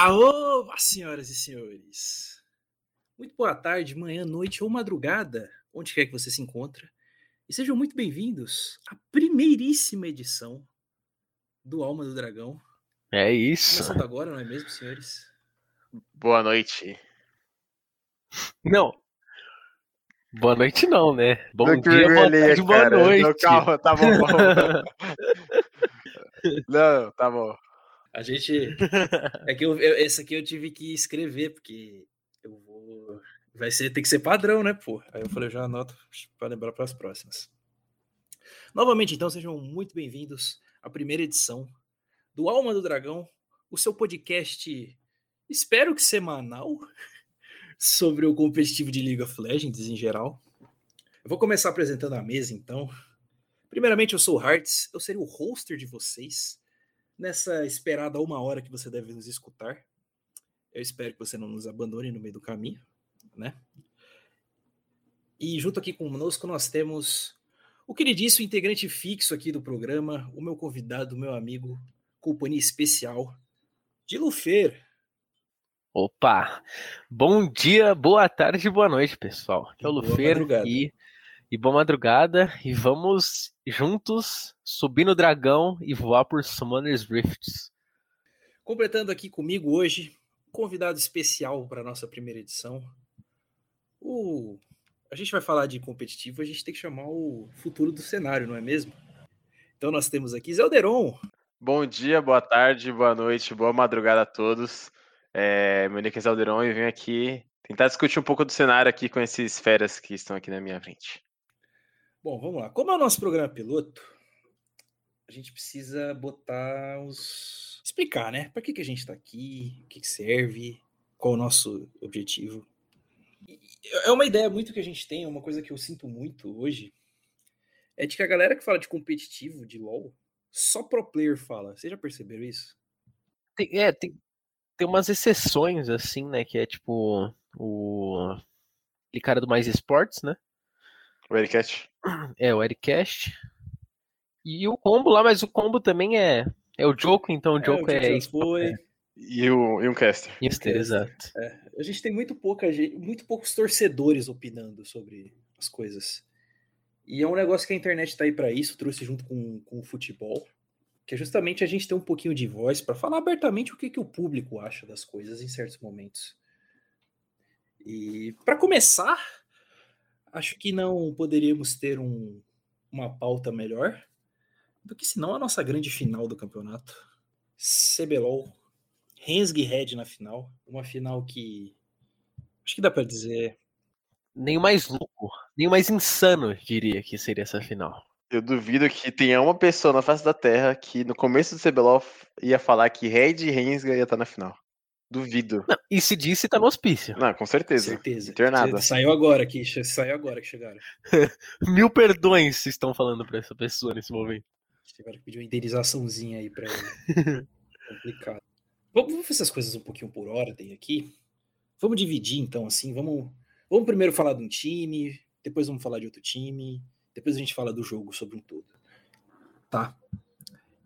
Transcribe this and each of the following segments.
Alô, senhoras e senhores. Muito boa tarde, manhã, noite ou madrugada, onde quer que você se encontre. E sejam muito bem-vindos à primeiríssima edição do Alma do Dragão. É isso. Começando agora, não é mesmo, senhores? Boa noite. Não. Boa noite não, né? Bom Não dia, boa tarde, boa cara. noite. Não, calma, tá bom. bom. Não, tá bom. A gente. É que eu, eu- esse aqui eu tive que escrever, porque eu vou. Vai ser, tem que ser padrão, né, pô? Aí eu falei, eu já anoto para lembrar para as próximas. Novamente, então, sejam muito bem-vindos à primeira edição do Alma do Dragão, o seu podcast, espero que semanal, sobre o competitivo de League of Legends em geral. Eu vou começar apresentando a mesa, então. Primeiramente, eu sou o Hearts, eu serei o hoster de vocês nessa esperada uma hora que você deve nos escutar. Eu espero que você não nos abandone no meio do caminho, né? E junto aqui conosco nós temos o queridíssimo integrante fixo aqui do programa, o meu convidado, o meu amigo, companhia especial, de Lufer. Opa! Bom dia, boa tarde, boa noite, pessoal. Aqui é o Lufer e, e boa madrugada. E vamos juntos subir no dragão e voar por Summoner's Rifts. Completando aqui comigo hoje, convidado especial para a nossa primeira edição. O... A gente vai falar de competitivo, a gente tem que chamar o futuro do cenário, não é mesmo? Então nós temos aqui Zelderon. Bom dia, boa tarde, boa noite, boa madrugada a todos. É, meu nick é Zalderon e venho aqui tentar discutir um pouco do cenário aqui com esses feras que estão aqui na minha frente. Bom, vamos lá. Como é o nosso programa piloto, a gente precisa botar os. explicar, né? Para que, que a gente está aqui, o que, que serve, qual o nosso objetivo. É uma ideia muito que a gente tem, uma coisa que eu sinto muito hoje, é de que a galera que fala de competitivo, de LoL, só pro player fala. Vocês já perceberam isso? Tem, é, tem, tem umas exceções, assim, né? Que é tipo o. Aquele cara do Mais Esportes, né? O Ericast? É, o Ericast. E o combo lá, mas o combo também é. É o Joko, então o Joko o é. Joko já foi. E, o, e um caster. Insta, Caster. exato. A gente tem muito, pouca, gente- muito poucos torcedores opinando sobre as coisas. E é um negócio que a internet tá aí para isso, trouxe junto com, com o futebol, que é justamente a gente ter um pouquinho de voz para falar abertamente o que, que o público acha das coisas em certos momentos. E para começar, acho que não poderíamos ter um- uma pauta melhor do que senão a nossa grande final do campeonato. CBLOL, e Red na final, uma final que acho que dá para dizer Nem o mais louco, nem o mais insano, diria que seria essa final. Eu duvido que tenha uma pessoa na face da Terra que no começo do CBLOL ia falar que Red e Rensga ia estar na final. Duvido. Não, e se disse, tá no hospício. Não, com certeza. certeza. Internada. Saiu agora que saiu agora que chegaram. Mil perdões se estão falando pra essa pessoa nesse momento. Tiveram que pedir uma indenizaçãozinha aí para ele. Complicado. Vamos, vamos fazer essas coisas um pouquinho por ordem aqui. Vamos dividir então assim, vamos vamos primeiro falar de um time, depois vamos falar de outro time, depois a gente fala do jogo sobre um todo. Tá?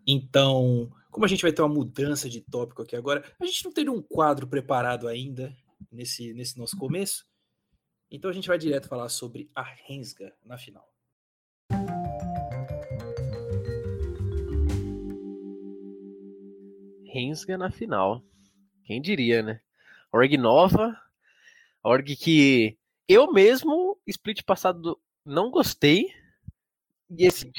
Então, como a gente vai ter uma mudança de tópico aqui agora, a gente não teve um quadro preparado ainda nesse, nesse nosso começo. Então a gente vai direto falar sobre a Rensga na final. Rensga na final. Quem diria, né? Org nova. Org que eu mesmo, split passado, não gostei. E esse,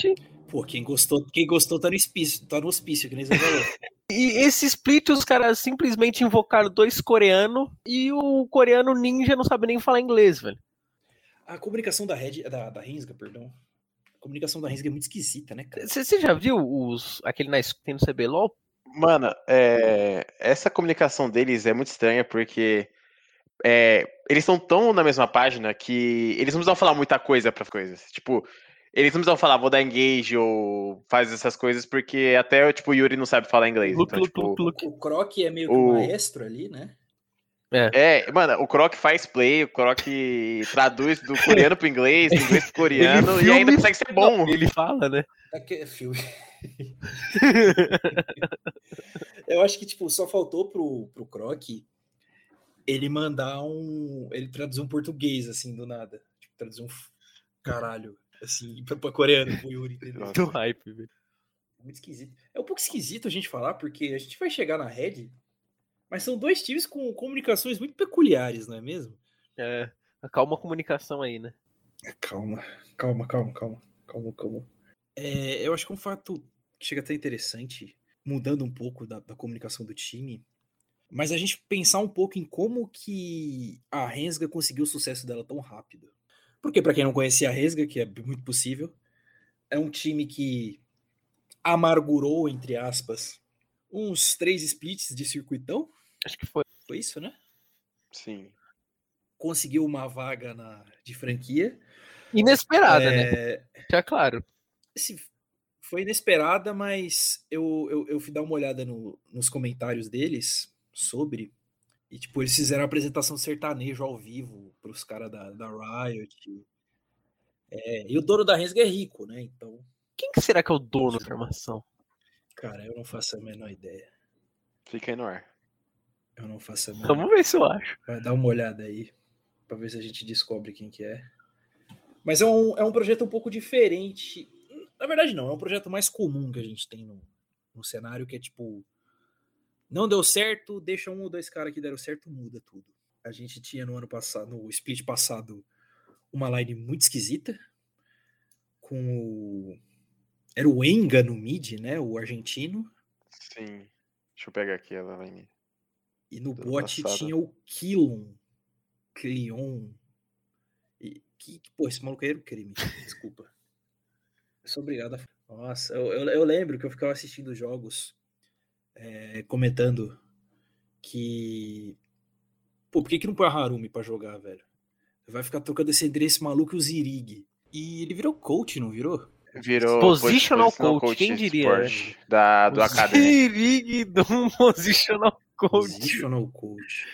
Pô, quem gostou, quem gostou tá no hospício, tá no hospício, que nem você falou. e esse split, os caras simplesmente invocaram dois coreanos e o coreano ninja não sabe nem falar inglês, velho. A comunicação da Red, da, da Rensga, perdão. A comunicação da Rensga é muito esquisita, né, cara? Você já viu os, aquele na tem no CBLOL? Mano, é, essa comunicação deles é muito estranha porque é, eles estão tão na mesma página que eles não precisam falar muita coisa para coisas. Tipo, eles não precisam falar, vou dar engage ou faz essas coisas, porque até tipo, o Yuri não sabe falar inglês. Look, Então, look, tipo, look, look. O Croc é meio que O- maestro ali, né? É, mano, o Croc faz play, o Croc traduz do coreano pro inglês, do inglês pro coreano, e ainda consegue ser bom. Ele fala, né? Aqui é filme. Eu acho que, tipo, só faltou pro, pro Croc ele mandar um. Ele traduzir um português, assim, do nada. Tipo, traduzir um caralho, assim, pra, pra coreano, pro Yuri, entendeu? Muito hype, velho. Muito esquisito. É um pouco esquisito a gente falar, porque a gente vai chegar na Red, mas são dois times com comunicações muito peculiares, não é mesmo? É, calma a comunicação aí, né? Calma, calma, calma, calma, calma, calma. É, eu acho que um fato que chega até interessante, mudando um pouco da, da comunicação do time, mas a gente pensar um pouco em como que a Rensga conseguiu o sucesso dela tão rápido. Porque, para quem não conhecia a Rensga, que é muito possível, é um time que amargurou, entre aspas, uns três splits de circuitão. Acho que foi. Foi isso, né? Sim. Conseguiu uma vaga na, de franquia. Inesperada, né? É, Já claro. esse- foi inesperada, mas eu, eu, eu fui dar uma olhada no- nos comentários deles sobre. E, tipo, eles fizeram a apresentação sertanejo ao vivo para os caras da, da Riot. É, e o dono da Rensga é rico, né? Então, Quem que será que é o dono da formação? cara, eu não faço a menor ideia. Fica aí no ar. Eu não faço a menor Vamos ver se eu acho. Vai dar uma olhada aí, para ver se a gente descobre quem que é. Mas é um, é um projeto um pouco diferente. Na verdade, não, é um projeto mais comum que a gente tem no, no cenário, que é tipo. Não deu certo, deixa um ou dois caras que deram certo, muda tudo. A gente tinha no ano passado, no split passado, uma line muito esquisita. Com o. Era o Enga no mid, né? O argentino. Sim. Deixa eu pegar aqui ela, Laine. E no bot passado. tinha o Kilon. Cleon. E, que, pô, esse maluco aí era um crime. Desculpa. Eu sou obrigado a. Nossa, eu, eu, eu lembro que eu ficava assistindo jogos é, comentando que. Pô, por que, que não põe a Harumi pra jogar, velho? Vai ficar trocando esse esse maluco e o Zirig. E ele virou coach, não virou? Virou Positional positional coach, quem diria, né? Da, do Academy. Sirig do Positional Coach. Positional coach.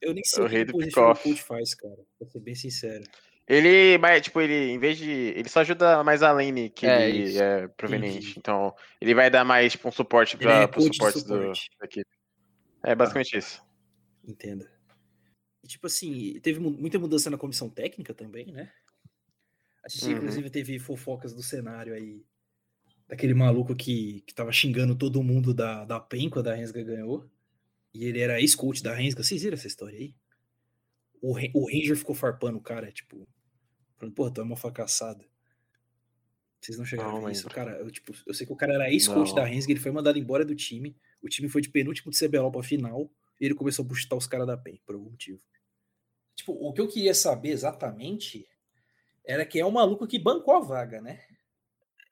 Eu nem sei O o que o positional coach faz, cara. Pra ser bem sincero. Ele, mas, tipo, ele, em vez de. Ele só ajuda mais a lane que É, ele isso. é proveniente. Então, ele vai dar mais, tipo, um suporte para é coach de suportes do, suporte. da equipe. É basicamente isso. Entenda. E, tipo assim, teve mu- muita mudança na comissão técnica também, né? A gente, Uhum. inclusive, teve fofocas do cenário aí. Daquele maluco que, que tava xingando todo mundo da, da PEN quando a Rensga ganhou. E ele era ex-coach da Rensga. Vocês viram essa história aí? O, o Ranger ficou farpando o cara, tipo. Falando, pô, tu é uma fracassada. Vocês não chegaram Não a ver isso? Cara, eu, tipo, eu sei que o cara era ex-coach da Rensga, ele foi mandado embora do time. O time foi de penúltimo de CBLOL pra final. E ele começou a bustar os caras da PEN, por algum motivo. Tipo, o que eu queria saber exatamente era que é um maluco que bancou a vaga, né?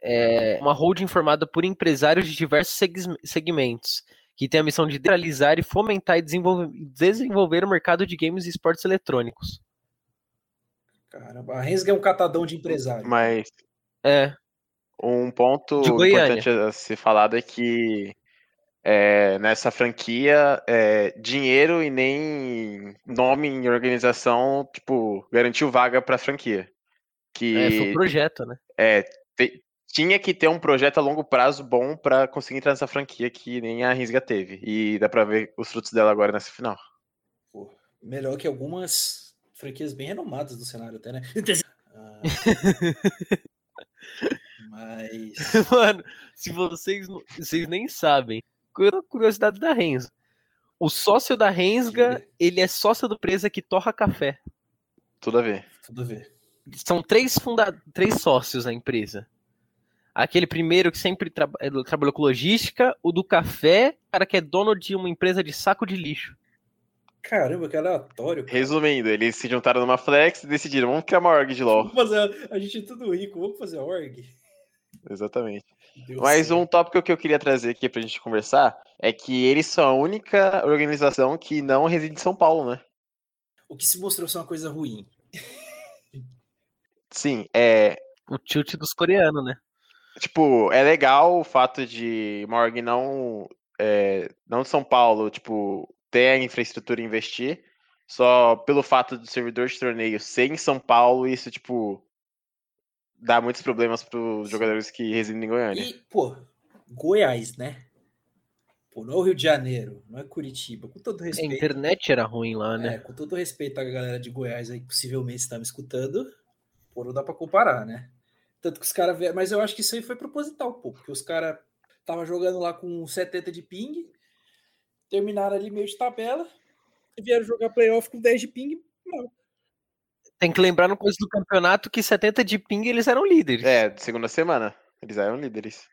É uma holding formada por empresários de diversos seg- segmentos, que tem a missão de realizar e fomentar e desenvolver, desenvolver o mercado de games e esportes eletrônicos. Caramba, a Rensga é um catadão de empresário. Mas É, um ponto importante a ser falado é que é, nessa franquia, é, dinheiro e nem nome em organização, tipo, garantiu vaga pra franquia. Que é, foi o projeto, né? É, te- tinha que ter um projeto a longo prazo bom pra conseguir entrar nessa franquia que nem a Risga teve. E dá pra ver os frutos dela agora nessa final. Pô, melhor que algumas franquias bem renomadas do cenário até, né? Ah, mas... Mano, se vocês, não- vocês nem sabem, cur- curiosidade da Renzo. O sócio da Rensga, Diga. ele é sócio da empresa que torra café. Tudo a ver. Tudo a ver. São três, funda três sócios na empresa. Aquele primeiro que sempre tra eh, trabalhou com logística, o do café, o cara que é dono de uma empresa de saco de lixo. Caramba, que aleatório. cara. Resumindo, eles se juntaram numa flex e decidiram, vamos criar uma org de LoL. Vamos fazer, a gente é tudo rico, vamos fazer a org? Exatamente. Deu Mas um tópico que eu queria trazer aqui pra gente conversar é que eles são a única organização que não reside em São Paulo, né? O que se mostrou ser uma coisa ruim. Sim, é. O tilt dos coreanos, né? Tipo, é legal o fato de uma org não, é, não de São Paulo, tipo, ter a infraestrutura e investir. Só pelo fato do servidor de torneio ser em São Paulo, isso, tipo, dá muitos problemas para os jogadores que residem em Goiânia. E, pô, Goiás, né? Pô, não é o Rio de Janeiro, não é Curitiba. Com todo A respeito. internet era ruim lá, É, né? com todo respeito à galera de Goiás aí que possivelmente está me escutando, pô, não dá pra comparar, né? Tanto que os caras. Mas eu acho que isso aí foi proposital, pô, porque os caras estavam jogando lá com 70 de ping, terminaram ali meio de tabela, e vieram jogar playoff com 10 de ping. Não. Tem que lembrar no começo do campeonato que 70 de ping eles eram líderes. É, segunda semana. Eles eram líderes.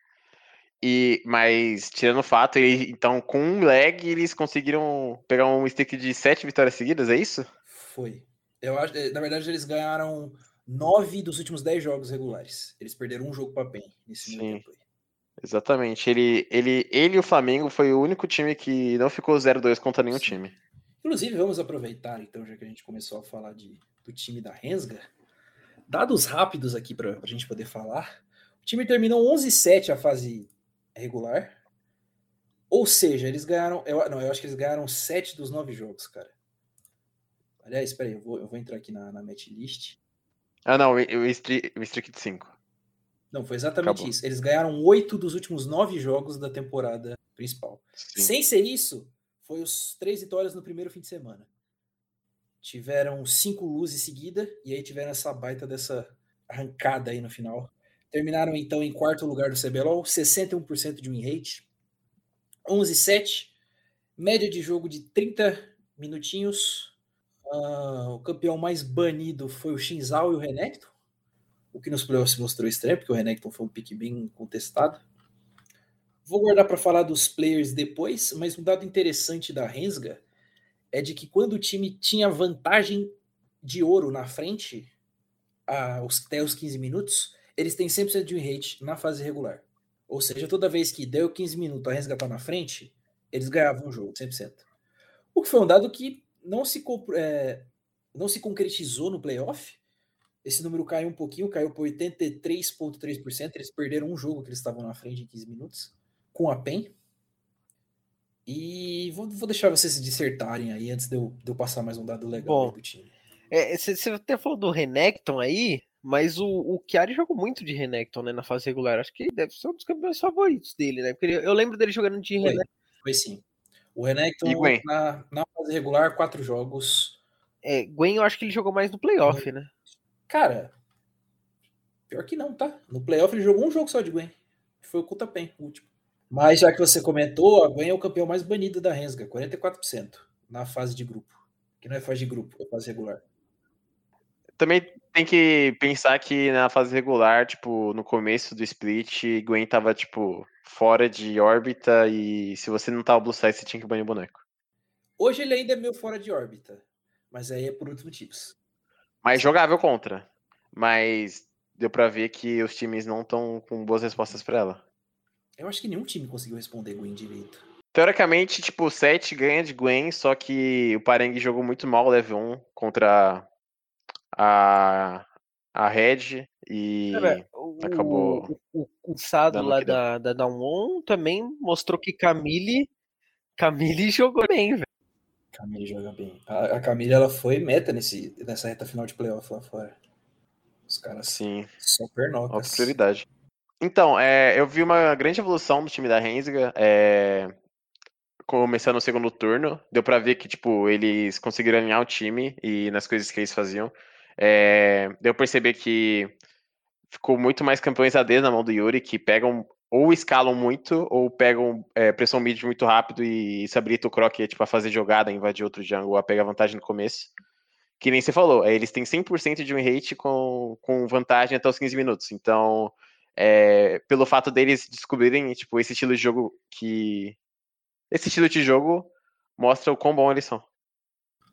E, mas, tirando o fato, ele- então, com um lag, eles conseguiram pegar um stick de sete vitórias seguidas, é isso? Foi. Eu acho, eh, na verdade, eles ganharam 9 dos últimos 10 jogos regulares. Eles perderam um jogo pra PEN nesse meio Sim. tempo aí. Exatamente. Ele, ele, ele e o Flamengo foi o único time que não ficou 0-2 contra nenhum Sim. time. Inclusive, vamos aproveitar, então, já que a gente começou a falar de, do time da Rensga, dados rápidos aqui para a gente poder falar. O time terminou 11-7 a fase regular. Ou seja, eles ganharam. Eu, não, eu acho que eles ganharam 7 dos 9 jogos, cara. Aliás, espera aí, eu vou, eu vou entrar aqui na, na match list. Ah, não, o, streak de 5. Não, foi exatamente Acabou. isso. Eles ganharam 8 dos últimos 9 jogos da temporada principal. Sem ser isso, foi os três vitórias no primeiro fim de semana. Tiveram cinco luzes seguida e aí tiveram essa baita dessa arrancada aí no final. Terminaram então em quarto lugar do CBLOL, 61% de win rate, 11-7, média de jogo de 30 minutinhos. Ah, o campeão mais banido foi o Shinzal e o Renekton, o que nos playoffs mostrou estranho, porque o Renekton foi um pick bem contestado. Vou guardar para falar dos players depois, mas um dado interessante da Rensga é de que quando o time tinha vantagem de ouro na frente, até os 15 minutos, eles têm 100% de win rate na fase regular. Ou seja, toda vez que deu 15 minutos a Rensga tá na frente, eles ganhavam o jogo, 100%. O que foi um dado que não se, é, não se concretizou no playoff. Esse número caiu um pouquinho, caiu para 83,3%. Eles perderam um jogo que eles estavam na frente em 15 minutos com a PEN. E vou, vou, deixar vocês se dissertarem aí antes de eu, de eu passar mais um dado legal Bom, do time. Você é, até falou do Renekton aí, mas o, o Chiari jogou muito de Renekton né, na fase regular. Acho que deve ser um dos campeões favoritos dele, né? Porque eu lembro dele jogando de foi, Renekton. Foi sim. O Renekton na, na fase regular, quatro jogos. É, Gwen eu acho que ele jogou mais no playoff, né? Cara, pior que não, tá? No playoff ele jogou um jogo só de Gwen. Foi o Kutapen, o último. Mas já que você comentou, a Gwen é o campeão mais banido da Rensga, 44% na fase de grupo. Que não é fase de grupo, é fase regular. Também tem que pensar que na fase regular, tipo, no começo do split, Gwen tava, tipo, fora de órbita e se você não tava Blue Side, você tinha que banir o boneco. Hoje ele ainda é meio fora de órbita, mas aí é por outros motivos. Mas jogável contra. Mas deu pra ver que os times não estão com boas respostas para ela. Eu acho que nenhum time conseguiu responder Gwen direito. Teoricamente, tipo, o 7 ganha de Gwen, só que o Parengue jogou muito mal o level 1 contra a, a Red e Cara, o, acabou. O, o, o Sado lá da, da Down também mostrou que Camille, Camille jogou bem, velho. Camille joga bem. A, a Camille ela foi meta nesse, nessa reta final de playoff lá fora. Os caras Sim. são pernocas. Outra prioridade. Então, é, eu vi uma grande evolução do time da Rensga. É, começando o segundo turno. Deu pra ver que, tipo, eles conseguiram alinhar o time e nas coisas que eles faziam. É, deu pra perceber que ficou muito mais campeões AD na mão do Yuri, que pegam ou escalam muito, ou pegam é, pressão mid muito rápido e se habilita o Croc tipo, a fazer jogada, invadir outro jungle, a pegar vantagem no começo. Que nem você falou, é, eles têm 100% de win rate com, com vantagem até os 15 minutos. Então, é, pelo fato deles descobrirem tipo, esse estilo de jogo que. Esse estilo de jogo mostra o quão bom eles são.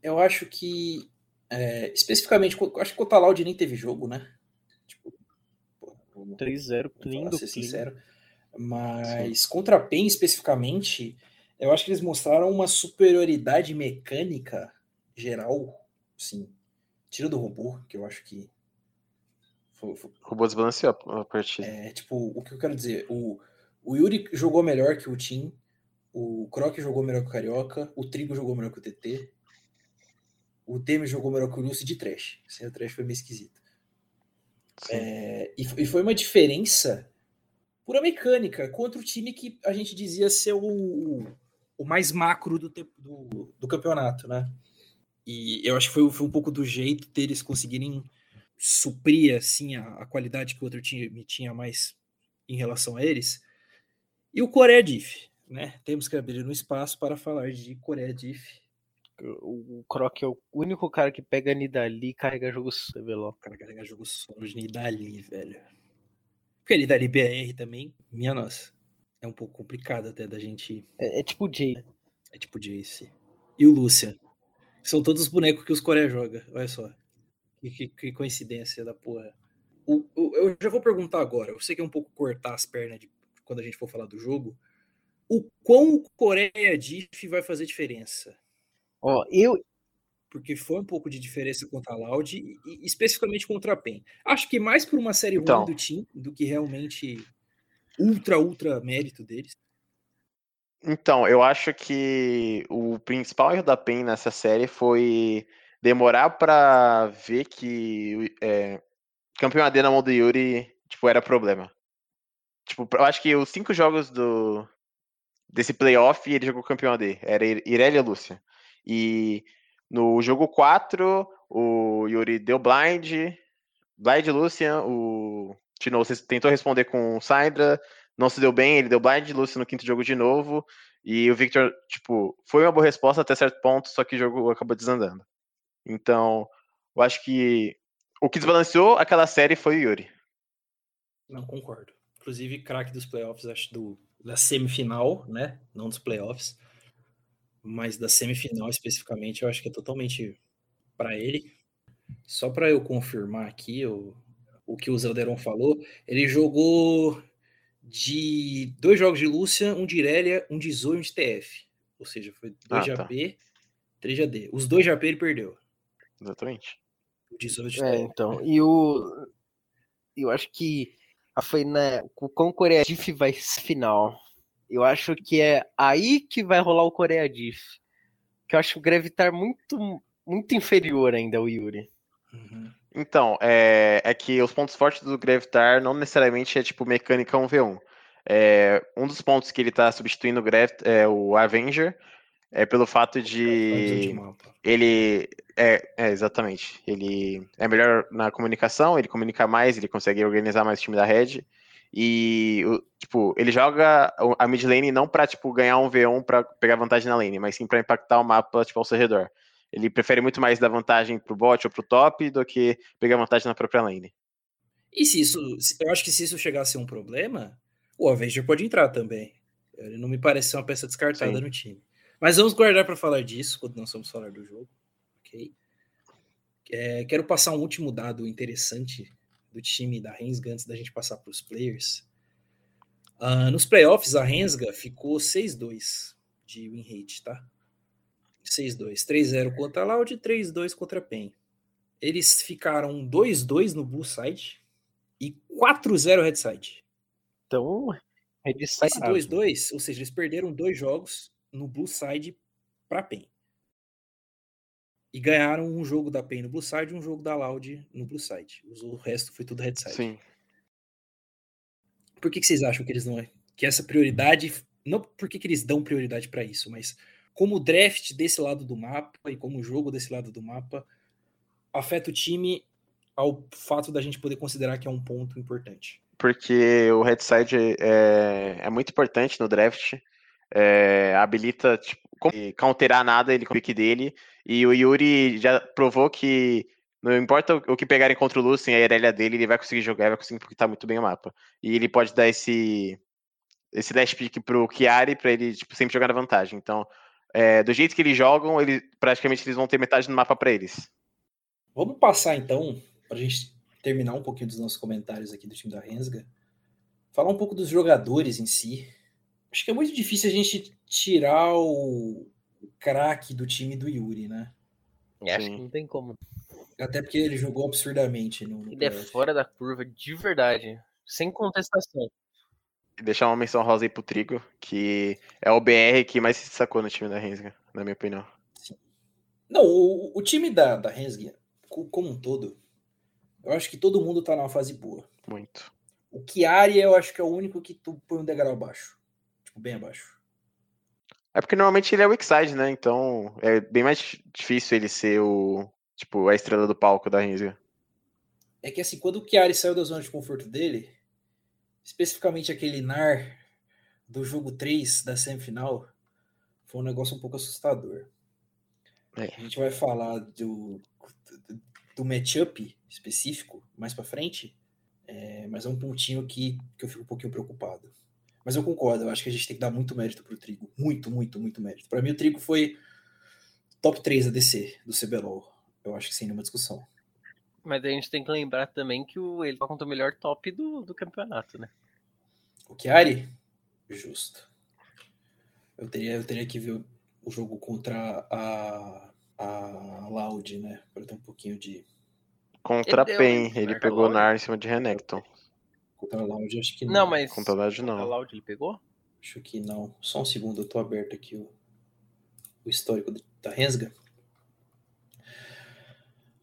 Eu acho que. É, especificamente, acho que o Talaud nem teve jogo, né? Tipo, 3-0, lindo. Ser sincero. Mas Sim. contra a PEN especificamente, eu acho que eles mostraram uma superioridade mecânica geral, sim. Tira do robô, que eu acho que. Foi, foi... O robô desbalanceou a partida. É, tipo, o que eu quero dizer, o, o Yuri jogou melhor que o Tim, o Croc jogou melhor que o Carioca, o Trigo jogou melhor que o TT. o Temer jogou melhor que o Lúcio de trash. Sem o trash foi meio esquisito. É, e, e, foi uma diferença pura mecânica contra o time que a gente dizia ser o, o mais macro do, do, do campeonato, né? E eu acho que foi, foi, um pouco do jeito deles conseguirem suprir assim a, a, qualidade que o outro time tinha mais em relação a eles. E o Coreia Diff, né? Temos que abrir um espaço para falar de Coreia Diff o Croc é o único cara que pega Nidali e carrega jogo solo. O cara carrega jogo solo de Nidali, velho. Porque Nidali BR também, minha nossa. É um pouco complicado até da gente. É, é tipo o Jay. É tipo o Jace. E o Lucian. São todos os bonecos que os Coreia joga. Olha só. Que, que, que coincidência da porra. O, o, eu já vou perguntar agora. Eu sei que é um pouco cortar as pernas de, quando a gente for falar do jogo. O quão o Coreia Diff vai fazer diferença? Ó, eu. Porque foi um pouco de diferença contra a Loud e, especificamente contra a PEN. Acho que mais por uma série então. ruim do time do que realmente ultra, ultra mérito deles. Então, eu acho que o principal erro da PEN nessa série foi demorar para ver que é, campeão AD na mão do Yuri tipo, era problema. Tipo, eu acho que os cinco jogos do desse playoff ele jogou campeão AD. Era Irelia e Lúcia. E no jogo 4, o Yuri deu blind, blind Lucian, o Tino tentou responder com o Syndra, não se deu bem, ele deu blind Lucian no quinto jogo de novo, e o Victor, tipo, foi uma boa resposta até certo ponto, só que o jogo acabou desandando. Então, eu acho que o que desbalanceou aquela série foi o Yuri. Não, concordo. Inclusive, craque dos playoffs, acho, do, da semifinal, né? Não dos playoffs mas da semifinal especificamente, eu acho que é totalmente para ele. Só para eu confirmar aqui o, o que o Zelderon falou, ele jogou de dois jogos de Lúcia, um de Irelia, um de Zoe e um de TF. Ou seja, foi dois ah, de AP, tá. três de AD. Os dois de AP ele perdeu. Exatamente. O de Zoe de é, TF. então, e o eu acho que a foi na com o Coreia Diff vai final. Eu acho que é aí que vai rolar o Coreia Diff. Que eu acho o Gravitar muito, muito inferior ainda ao Yuri. Uhum. Então, é, é que os pontos fortes do Gravitar não necessariamente é tipo mecânica 1v1. É, um dos pontos que ele tá substituindo o, Grav, é, o Avenger é pelo fato de ele é, é, exatamente ele é melhor na comunicação ele comunica mais ele consegue organizar mais o time da Red e, tipo, ele joga a mid lane não pra, tipo, ganhar um V1 pra pegar vantagem na lane, mas sim pra impactar o mapa, tipo, ao seu redor. Ele prefere muito mais dar vantagem pro bot ou pro top do que pegar vantagem na própria lane. E se isso, eu acho que se isso chegar a ser um problema, o Avenger pode entrar também. Ele não me parece ser uma peça descartada sim. no time. Mas vamos guardar para falar disso quando nós vamos falar do jogo, ok? É, quero passar um último dado interessante do time da Rensga antes da gente passar para os players. Uh, nos playoffs, a Rensga ficou 6-2 de win rate, tá? 6-2. 3-0 contra a Loud e 3-2 contra a PEN. Eles ficaram 2-2 no Blue Side e 4-0 Red Side. Então, Red Side. Esse 2-2, ou seja, eles perderam dois jogos no Blue Side para PEN. E ganharam um jogo da PEN no Blue Side e um jogo da Loud no Blue Side. O resto foi tudo Red Side. Sim. Por que, que vocês acham que eles não. Que essa prioridade. Não por que, que eles dão prioridade para isso, mas como o draft desse lado do mapa e como o jogo desse lado do mapa afeta o time ao fato da gente poder considerar que é um ponto importante. Porque o Red Side é, é muito importante no draft. É, habilita tipo, counterar nada ele com o pick dele. E o Yuri já provou que não importa o que pegarem contra o Lucien, a Irelia dele, ele vai conseguir jogar, vai conseguir porque tá muito bem o mapa. E ele pode dar esse esse dash pick pro Chiari para ele tipo, sempre jogar na vantagem. Então, é, do jeito que eles jogam, ele, praticamente eles vão ter metade do mapa para eles. Vamos passar então, pra gente terminar um pouquinho dos nossos comentários aqui do time da Rensga, falar um pouco dos jogadores em si. Acho que é muito difícil a gente tirar o, craque do time do Yuri, né? É, acho que não tem como. Até porque ele jogou absurdamente. No, no ele é fora da curva de verdade, sem contestação. Deixar uma menção rosa aí pro Trigo, que é o BR que mais se sacou no time da Rensga, na minha opinião. Sim. Não, o, o time da, da Rensga, como um todo, eu acho que todo mundo tá numa fase boa. Muito. O Chiari, eu acho que é o único que tu põe um degrau abaixo. Tipo, bem abaixo. É porque normalmente ele é o X-Side, né? Então é bem mais difícil ele ser o. Tipo, a estrela do palco da Rensga. É que assim, quando o Chiari saiu da zona de conforto dele, especificamente aquele NAR do jogo 3 da semifinal, foi um negócio um pouco assustador. É. A gente vai falar do, do matchup específico mais para frente, é, mas é um pontinho que, que eu fico um pouquinho preocupado. Mas eu concordo, eu acho que a gente tem que dar muito mérito pro Trigo. Muito, muito, muito mérito. Para mim, o Trigo foi top 3 ADC do CBLOL. Eu acho que sem nenhuma discussão. Mas a gente tem que lembrar também que o, ele tá contra o melhor top do, do campeonato, né? O Chiari? Justo. Eu teria, eu teria que ver o jogo contra a, a Loud, né? Para ter um pouquinho de. Contra ele a PEN, ele pegou Nar em cima de Renekton. Contra a Loud, acho que não. Não, mas. Contra a Loud, não. Contra Loud ele pegou? Acho que não. Só um segundo, eu tô aberto aqui o, o histórico da Rensga.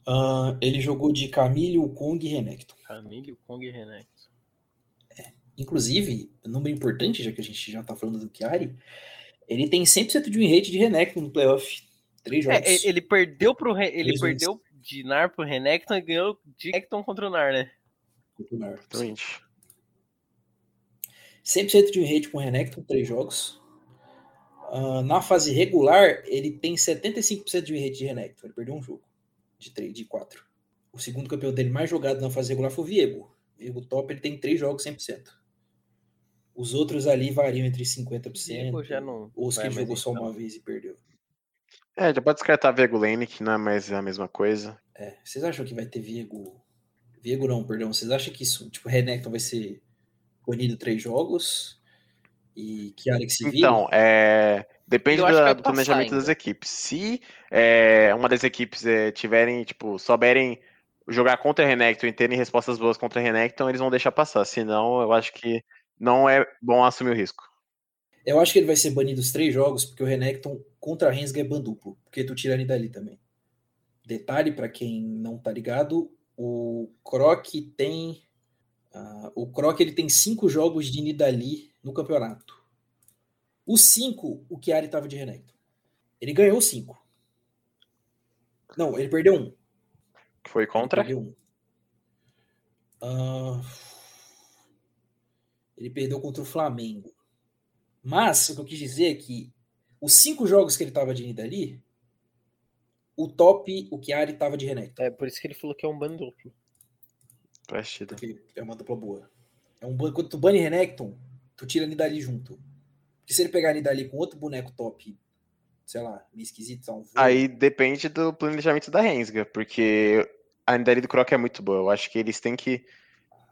Uh, ele jogou de Camille, Kong e Renekton. Camille, Kong e Renekton. É. Inclusive, número importante, já que a gente já tá falando do Chiari, ele tem 100% de win rate de Renekton no playoff. Três é, jogos. É, ele perdeu pro ele Três perdeu vezes. de Nar pro Renekton e ganhou de Renekton contra o Nar, né? Contra o Nar. Exatamente. 100% de rate com o Renekton, três jogos. Uh, na fase regular, ele tem 75% de rate de Renekton. Ele perdeu um jogo de 3, de 4. O segundo campeão dele mais jogado na fase regular foi o Viego. O Viego top ele tem 3 jogos 100%. Os outros ali variam entre 50%. Já não ou os que jogou só uma vez e perdeu. É, já pode descartar Viego Lane, que não é mais a mesma coisa. É, vocês acham que vai ter Viego. Viego não, perdão. Vocês acham que isso, tipo, Renekton vai ser banido três jogos? E que área que se vira? Então, é. Depende do, do planejamento das equipes. Se é, uma das equipes é, tiverem, tipo, souberem jogar contra a Renekton e terem respostas boas contra a Renekton, eles vão deixar passar. Senão, eu acho que não é bom assumir o risco. Eu acho que ele vai ser banido os três jogos, porque o Renekton contra a Rensga é ban duplo, porque tu tira ele dali também. Detalhe para quem não tá ligado, o Croc tem uh, o Croc ele tem cinco jogos de Nidali no campeonato. Os cinco, o Chiari tava de Renekton. Ele ganhou cinco. Não, ele perdeu um. Foi contra? Ele perdeu um. Uh, ele perdeu contra o Flamengo. Mas o que eu quis dizer é que os cinco jogos que ele tava de Nidali, o top, o Chiari tava de Renekton. É, por isso que ele falou que é um ban duplo. Porque é uma dupla boa. É um quando tu bane Renekton, tu tira Nidali junto. Porque se ele pegar ele dali com outro boneco top, sei lá, meio esquisito, tá um Aí depende do planejamento da Rensga, porque a Nidali do Croc é muito boa. Eu acho que eles têm que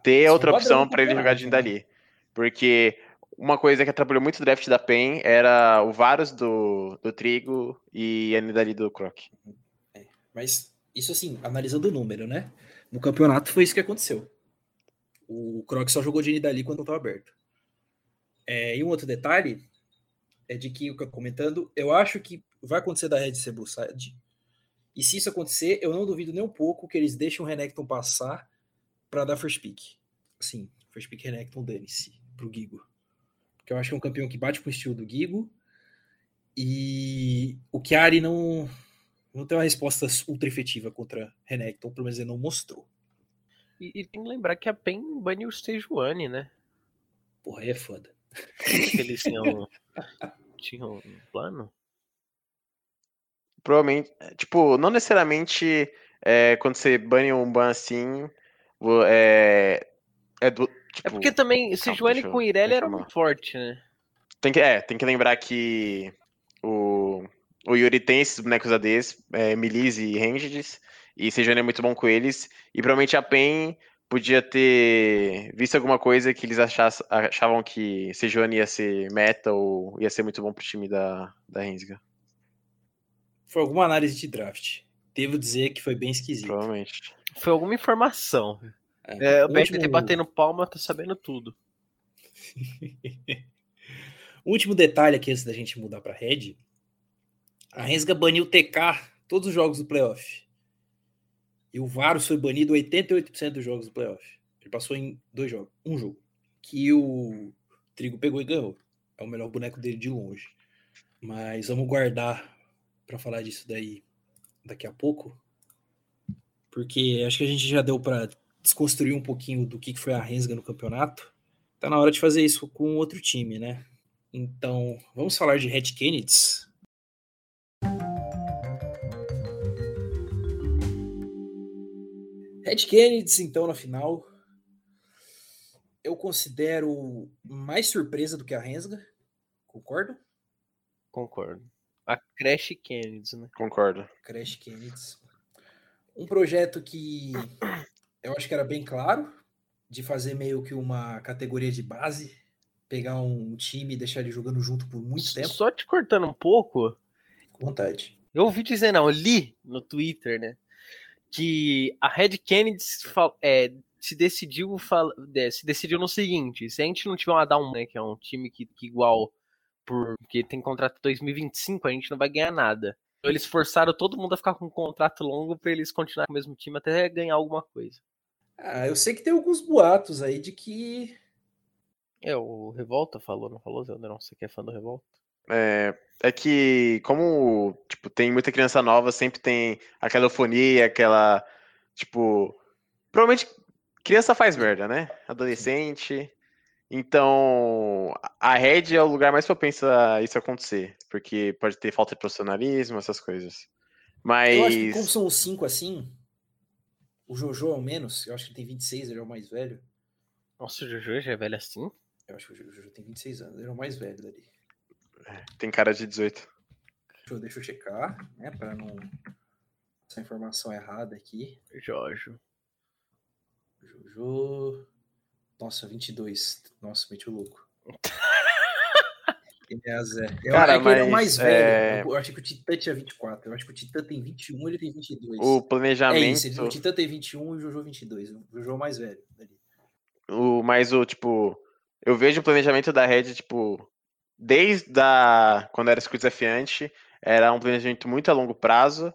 ter outra opção para ele jogar de Nidali. Né? Porque uma coisa que atrapalhou muito o draft da PEN era o Varus do, do Trigo e a Nidali do Croc. É, mas isso assim, analisando o número, né? No campeonato foi isso que aconteceu. O Croc só jogou de Nidali quando estava aberto. É, e um outro detalhe é de que, o que eu comentando, eu acho que vai acontecer da Red ser Bullside. E se isso acontecer, eu não duvido nem um pouco que eles deixem o Renekton passar para dar first pick. Sim, first pick Renekton dane-se pro Gigo. Porque eu acho que é um campeão que bate com o estilo do Gigo. E o Chiari não, não tem uma resposta ultra efetiva contra Renekton, pelo menos ele não mostrou. E, e tem que lembrar que a PEN baniu o Sejuani, né? Porra, aí é foda. Eles tinham, tinham um plano? Provavelmente. É, tipo, não necessariamente é, quando você bane um ban assim. É, é, do, tipo, é porque também Sejuani com Irelia era muito forte, né? Tem que, é, tem que lembrar que o, Yuri tem esses bonecos ADs, é, Melis e Ranged, e Sejuani é muito bom com eles. E provavelmente a PEN podia ter visto alguma coisa que eles achavam que Sejuani ia ser meta ou ia ser muito bom pro time da, da Rensga. Foi alguma análise de draft. Devo dizer que foi bem esquisito. Provavelmente. Foi alguma informação. É, é o último... BRTT batendo palma tá sabendo tudo. o último detalhe aqui antes da gente mudar para Red. A Rensga baniu o TK todos os jogos do playoff. E o Varus foi banido 88% dos jogos do playoff. Ele passou em dois jogos, um jogo. Que o Trigo pegou e ganhou. É o melhor boneco dele de longe. Mas vamos guardar para falar disso daí daqui a pouco. Porque acho que a gente já deu para desconstruir um pouquinho do que foi a Rensga no campeonato. Tá na hora de fazer isso com outro time, né? Então, vamos falar de Red Kennedys. Red Kennedys, então, na final. Eu considero mais surpresa do que a Rensga. Concordo? Concordo. A Crash Kennedys, né? Concordo. Crash Kennedys. Um projeto que eu acho que era bem claro, de fazer meio que uma categoria de base, pegar um time e deixar ele jogando junto por muito tempo. Só te cortando um pouco. Com vontade. Eu ouvi dizer, não, eu li no Twitter, né? Que a Red Kennedy é, se decidiu é, se decidiu no seguinte: se a gente não tiver uma Down, né, que é um time que, que igual porque tem contrato 2025, a gente não vai ganhar nada. Então, eles forçaram todo mundo a ficar com um contrato longo para eles continuarem com o mesmo time até ganhar alguma coisa. Ah, eu sei que tem alguns boatos aí de que. É, o Revolta falou, não falou, Zé? Não, você que é fã do Revolta? É, é que, como tipo, tem muita criança nova, sempre tem aquela eufonia, aquela. Tipo. Provavelmente criança faz merda, né? Adolescente. Então, a Red é o lugar mais propenso a isso acontecer, porque pode ter falta de profissionalismo, essas coisas. Mas. Eu acho que como são os cinco assim, o Jojo é o menos, eu acho que ele tem 26, ele é o mais velho. Nossa, o Jojo já é velho assim? Eu acho que o Jojo tem 26 anos, ele é o mais velho dali. É, tem cara de 18. Deixa eu, deixa eu checar, né, para não essa informação errada aqui. Jojo. Jojo. Nossa, 22. Nossa, meti o louco. É, Zé. Eu Cara, acho que ele é o mais velho. É... Eu acho que o Titã tinha 24. Eu acho que o Titã tem 21 ele tem 22. O planejamento. É isso, o Titã tem 21 e o Jojo 22. O Jojo é o mais velho. O, mas o, tipo, eu vejo o planejamento da Red, tipo, desde a, quando era circuito desafiante, era um planejamento muito a longo prazo,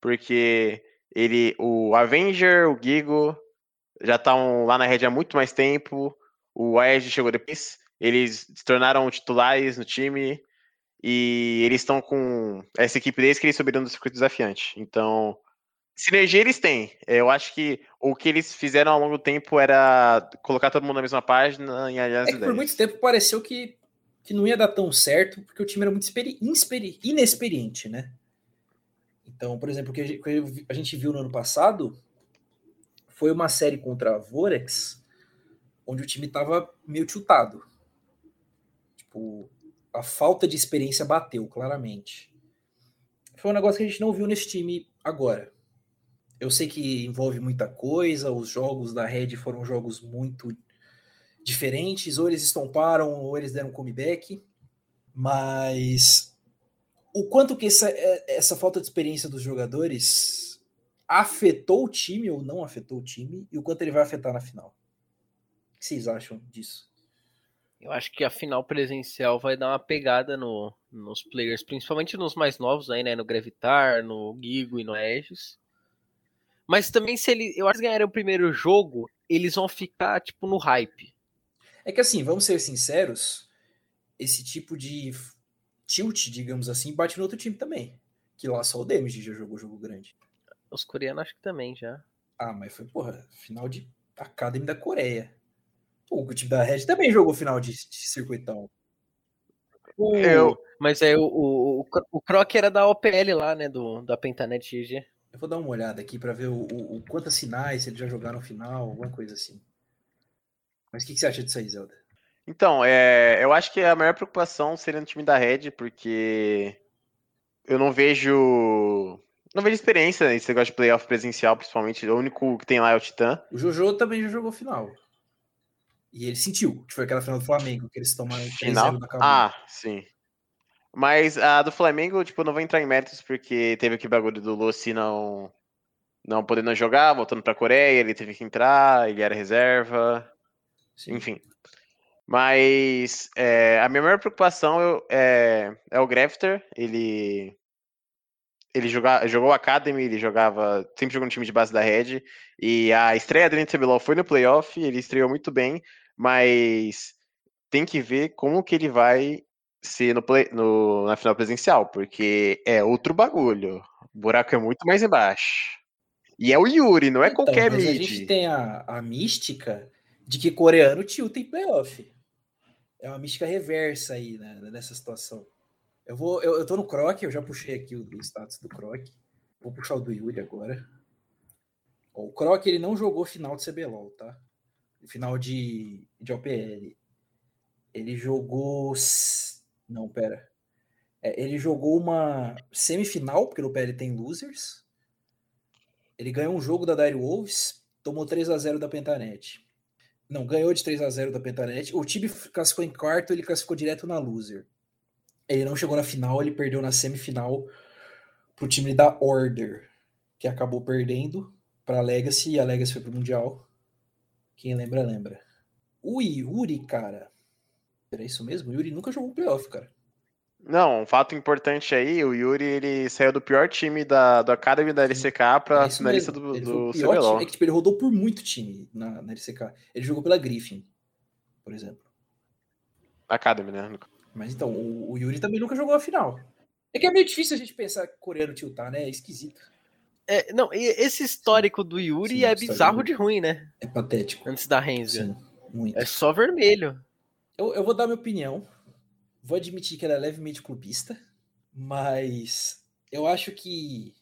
porque ele, o Avenger, o Gigo, já estão lá na Red há muito mais tempo. O Aed chegou depois. Eles se tornaram titulares no time e eles estão com essa equipe desde que eles subiram do circuito desafiante. Então, sinergia eles têm. Eu acho que o que eles fizeram ao longo do tempo era colocar todo mundo na mesma página e aliás. É por muito tempo pareceu que, que não ia dar tão certo, porque o time era muito inexperiente, né? Então, por exemplo, o que a gente viu no ano passado foi uma série contra a Vorex, onde o time estava meio tiltado. Tipo, a falta de experiência bateu, claramente. Foi um negócio que a gente não viu nesse time agora. Eu sei que envolve muita coisa, os jogos da Red foram jogos muito diferentes, ou eles estomparam, ou eles deram comeback, mas o quanto que essa, é, essa falta de experiência dos jogadores afetou o time ou não afetou o time e o quanto ele vai afetar na final. O que vocês acham disso? Eu acho que a final presencial vai dar uma pegada no, nos players, principalmente nos mais novos aí, né? No Gravitar, no Gigo e no Aegis. Mas também se ele, eu acho que ganharem o primeiro jogo, eles vão ficar tipo no hype. É que assim, vamos ser sinceros, esse tipo de tilt, digamos assim, bate no outro time também. Que lá só o Damage já jogou jogo grande. Os coreanos acho que também já. Ah, mas foi, porra, final de Academy da Coreia. Pô, o time da Red também jogou final de, de circuitão. O, eu... Mas é o, o, o, o Croc era da OPL lá, né? Do, da Pentanet GG. Eu vou dar uma olhada aqui para ver o, o, o quantas sinais, se eles já jogaram final, alguma coisa assim. Mas o que, que, você acha disso aí, Zelda? Então, é, eu acho que a maior preocupação seria no time da Red, porque eu não vejo não vejo experiência nesse negócio de playoff presencial, principalmente. O único que tem lá é o Titã. O Jojo também já jogou final. E ele sentiu, que foi aquela final do Flamengo, que eles tomaram final? da Ah, sim. Mas a do Flamengo, tipo, não vou entrar em méritos, porque teve aquele bagulho do Lucy não, não podendo jogar, voltando pra Coreia, ele teve que entrar, ele era reserva. Sim. Enfim. Mas é, a minha maior preocupação é, é o Grafter. Ele ele joga, jogou Academy, ele jogava, sempre jogou no time de base da Red, e a estreia dele no CBLOL foi no playoff, ele estreou muito bem, mas tem que ver como que ele vai ser no, play, no na final presencial, porque é outro bagulho. O buraco é muito mais embaixo. E é o Yuri, não é então, qualquer mid. A gente tem a, a mística de que coreano tilta em playoff. É uma mística reversa aí, né, nessa situação. Eu vou, eu, eu tô no Croc, eu já puxei aqui o, status do Croc. Vou puxar o do Yuri agora. O Croc ele não jogou final de CBLOL, tá? Final de, de OPL. Ele jogou. Não, pera. É, ele jogou uma semifinal, porque no PL tem losers. Ele ganhou um jogo da Dire Wolves, tomou 3 a 0 da Pentanet. Não, ganhou de 3 a 0 da Pentanet. O time classificou em quarto, ele classificou direto na loser. Ele não chegou na final, ele perdeu na semifinal pro time da Order, que acabou perdendo para Legacy e a Legacy foi pro Mundial. Quem lembra, lembra. O Yuri, cara. Era isso mesmo? O Yuri nunca jogou playoff, cara. Não, um fato importante aí, o Yuri ele saiu do pior time da, do Academy da LCK para é finalista do, do CBLOL. É que, tipo, ele rodou por muito time na, na LCK. Ele jogou pela Griffin, por exemplo. Academy, né? Mas então, o, o, Yuri também nunca jogou a final. É que é meio difícil a gente pensar coreano tiltar, né? É esquisito. É, não, esse histórico do Yuri Sim, é bizarro de ruim, né? É patético. Antes da Renzi. É só vermelho. Eu, eu vou dar minha opinião. Vou admitir que ela é levemente clubista, mas eu acho que,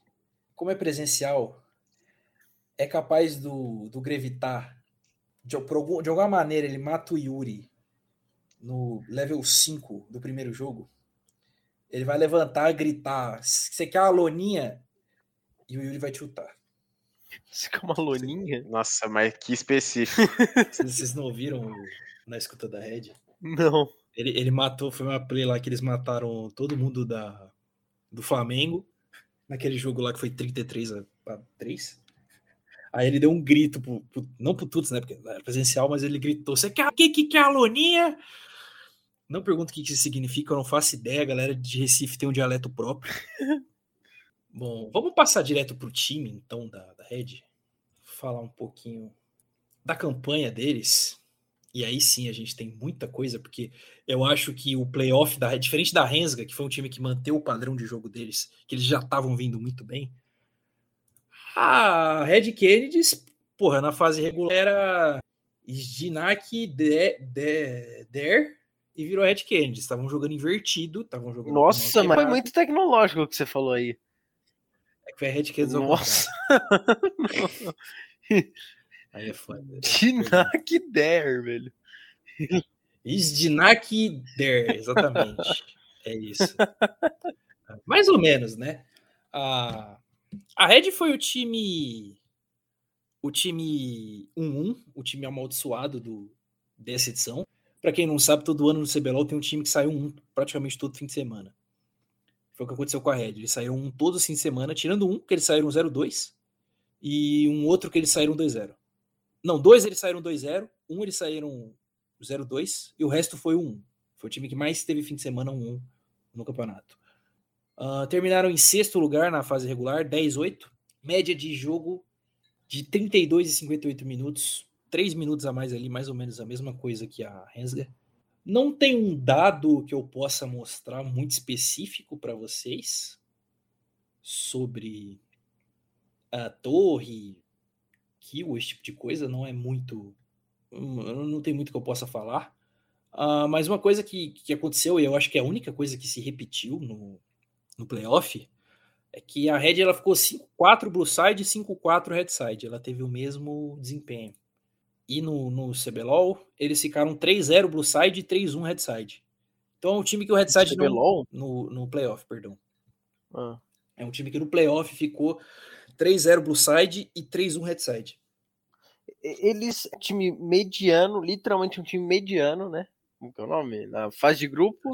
como é presencial, é capaz do, do Grevitar, de, algum, de alguma maneira, ele mata o Yuri no level 5 do primeiro jogo, ele vai levantar, gritar, você quer uma loninha? E o Yuri vai chutar. Você quer uma loninha? Nossa, mas que específico. Vocês não ouviram na escuta da Red? Não. Ele, ele matou, foi uma play lá que eles mataram todo mundo da, do Flamengo, naquele jogo lá que foi 33 a 3. Aí ele deu um grito, pro, pro, não pro Tuts, né? Porque era presencial, mas ele gritou: Você quer o que, que quer a Loninha? Não pergunto o que isso significa, eu não faço ideia. A galera de Recife tem um dialeto próprio. Bom, vamos passar direto pro time, então, da, da Red. Falar um pouquinho da campanha deles. E aí sim a gente tem muita coisa, porque eu acho que o playoff da diferente da Rensga, que foi um time que manteve o padrão de jogo deles, que eles já estavam vindo muito bem. A Red Kennedy, porra, na fase regular era Sdinak, Der e virou Red Kennedy. Estavam jogando invertido, estavam jogando. Nossa, mas foi muito tecnológico o que você falou aí. É que foi a Red Kennedy. Nossa. Aí é foda. Dinak Der, velho. Dinak Der, exatamente. é isso. Mais ou menos, né? A, a Red foi o time. O time 1-1, o time amaldiçoado do, dessa edição. Para quem não sabe, todo ano no CBLOL tem um time que saiu um praticamente todo fim de semana. Foi o que aconteceu com a Red. Eles saíram um todo fim de semana, tirando um, que eles saíram 0-2, e um outro que eles saíram 2-0. Não, dois eles saíram 2-0, um eles saíram 0-2 e o resto foi 1. Foi o time que mais teve fim de semana 1 no campeonato. Uh, terminaram em sexto lugar na fase regular, 10-8. Média de jogo de 32 e 58 minutos. 3 minutos a mais ali, mais ou menos a mesma coisa que a Rensga. Não tem um dado que eu possa mostrar muito específico para vocês sobre a torre, kill, esse tipo de coisa, não é muito. Hum, não tem muito que eu possa falar. Uh, mas uma coisa que, que aconteceu, e eu acho que é a única coisa que se repetiu no, no playoff, é que a Red ela ficou 5-4 Blue Side e 5-4 Red Side. Ela teve o mesmo desempenho. E no, no CBLOL, eles ficaram 3-0 Blue Side e 3-1 Red Side. Então é um time que o Red Side não, no, no playoff, perdão. Ah. É um time que no playoff ficou 3-0 Blue Side e 3-1 Red Side. Eles, time mediano, literalmente um time mediano, né? Como é o nome? Na fase de grupo.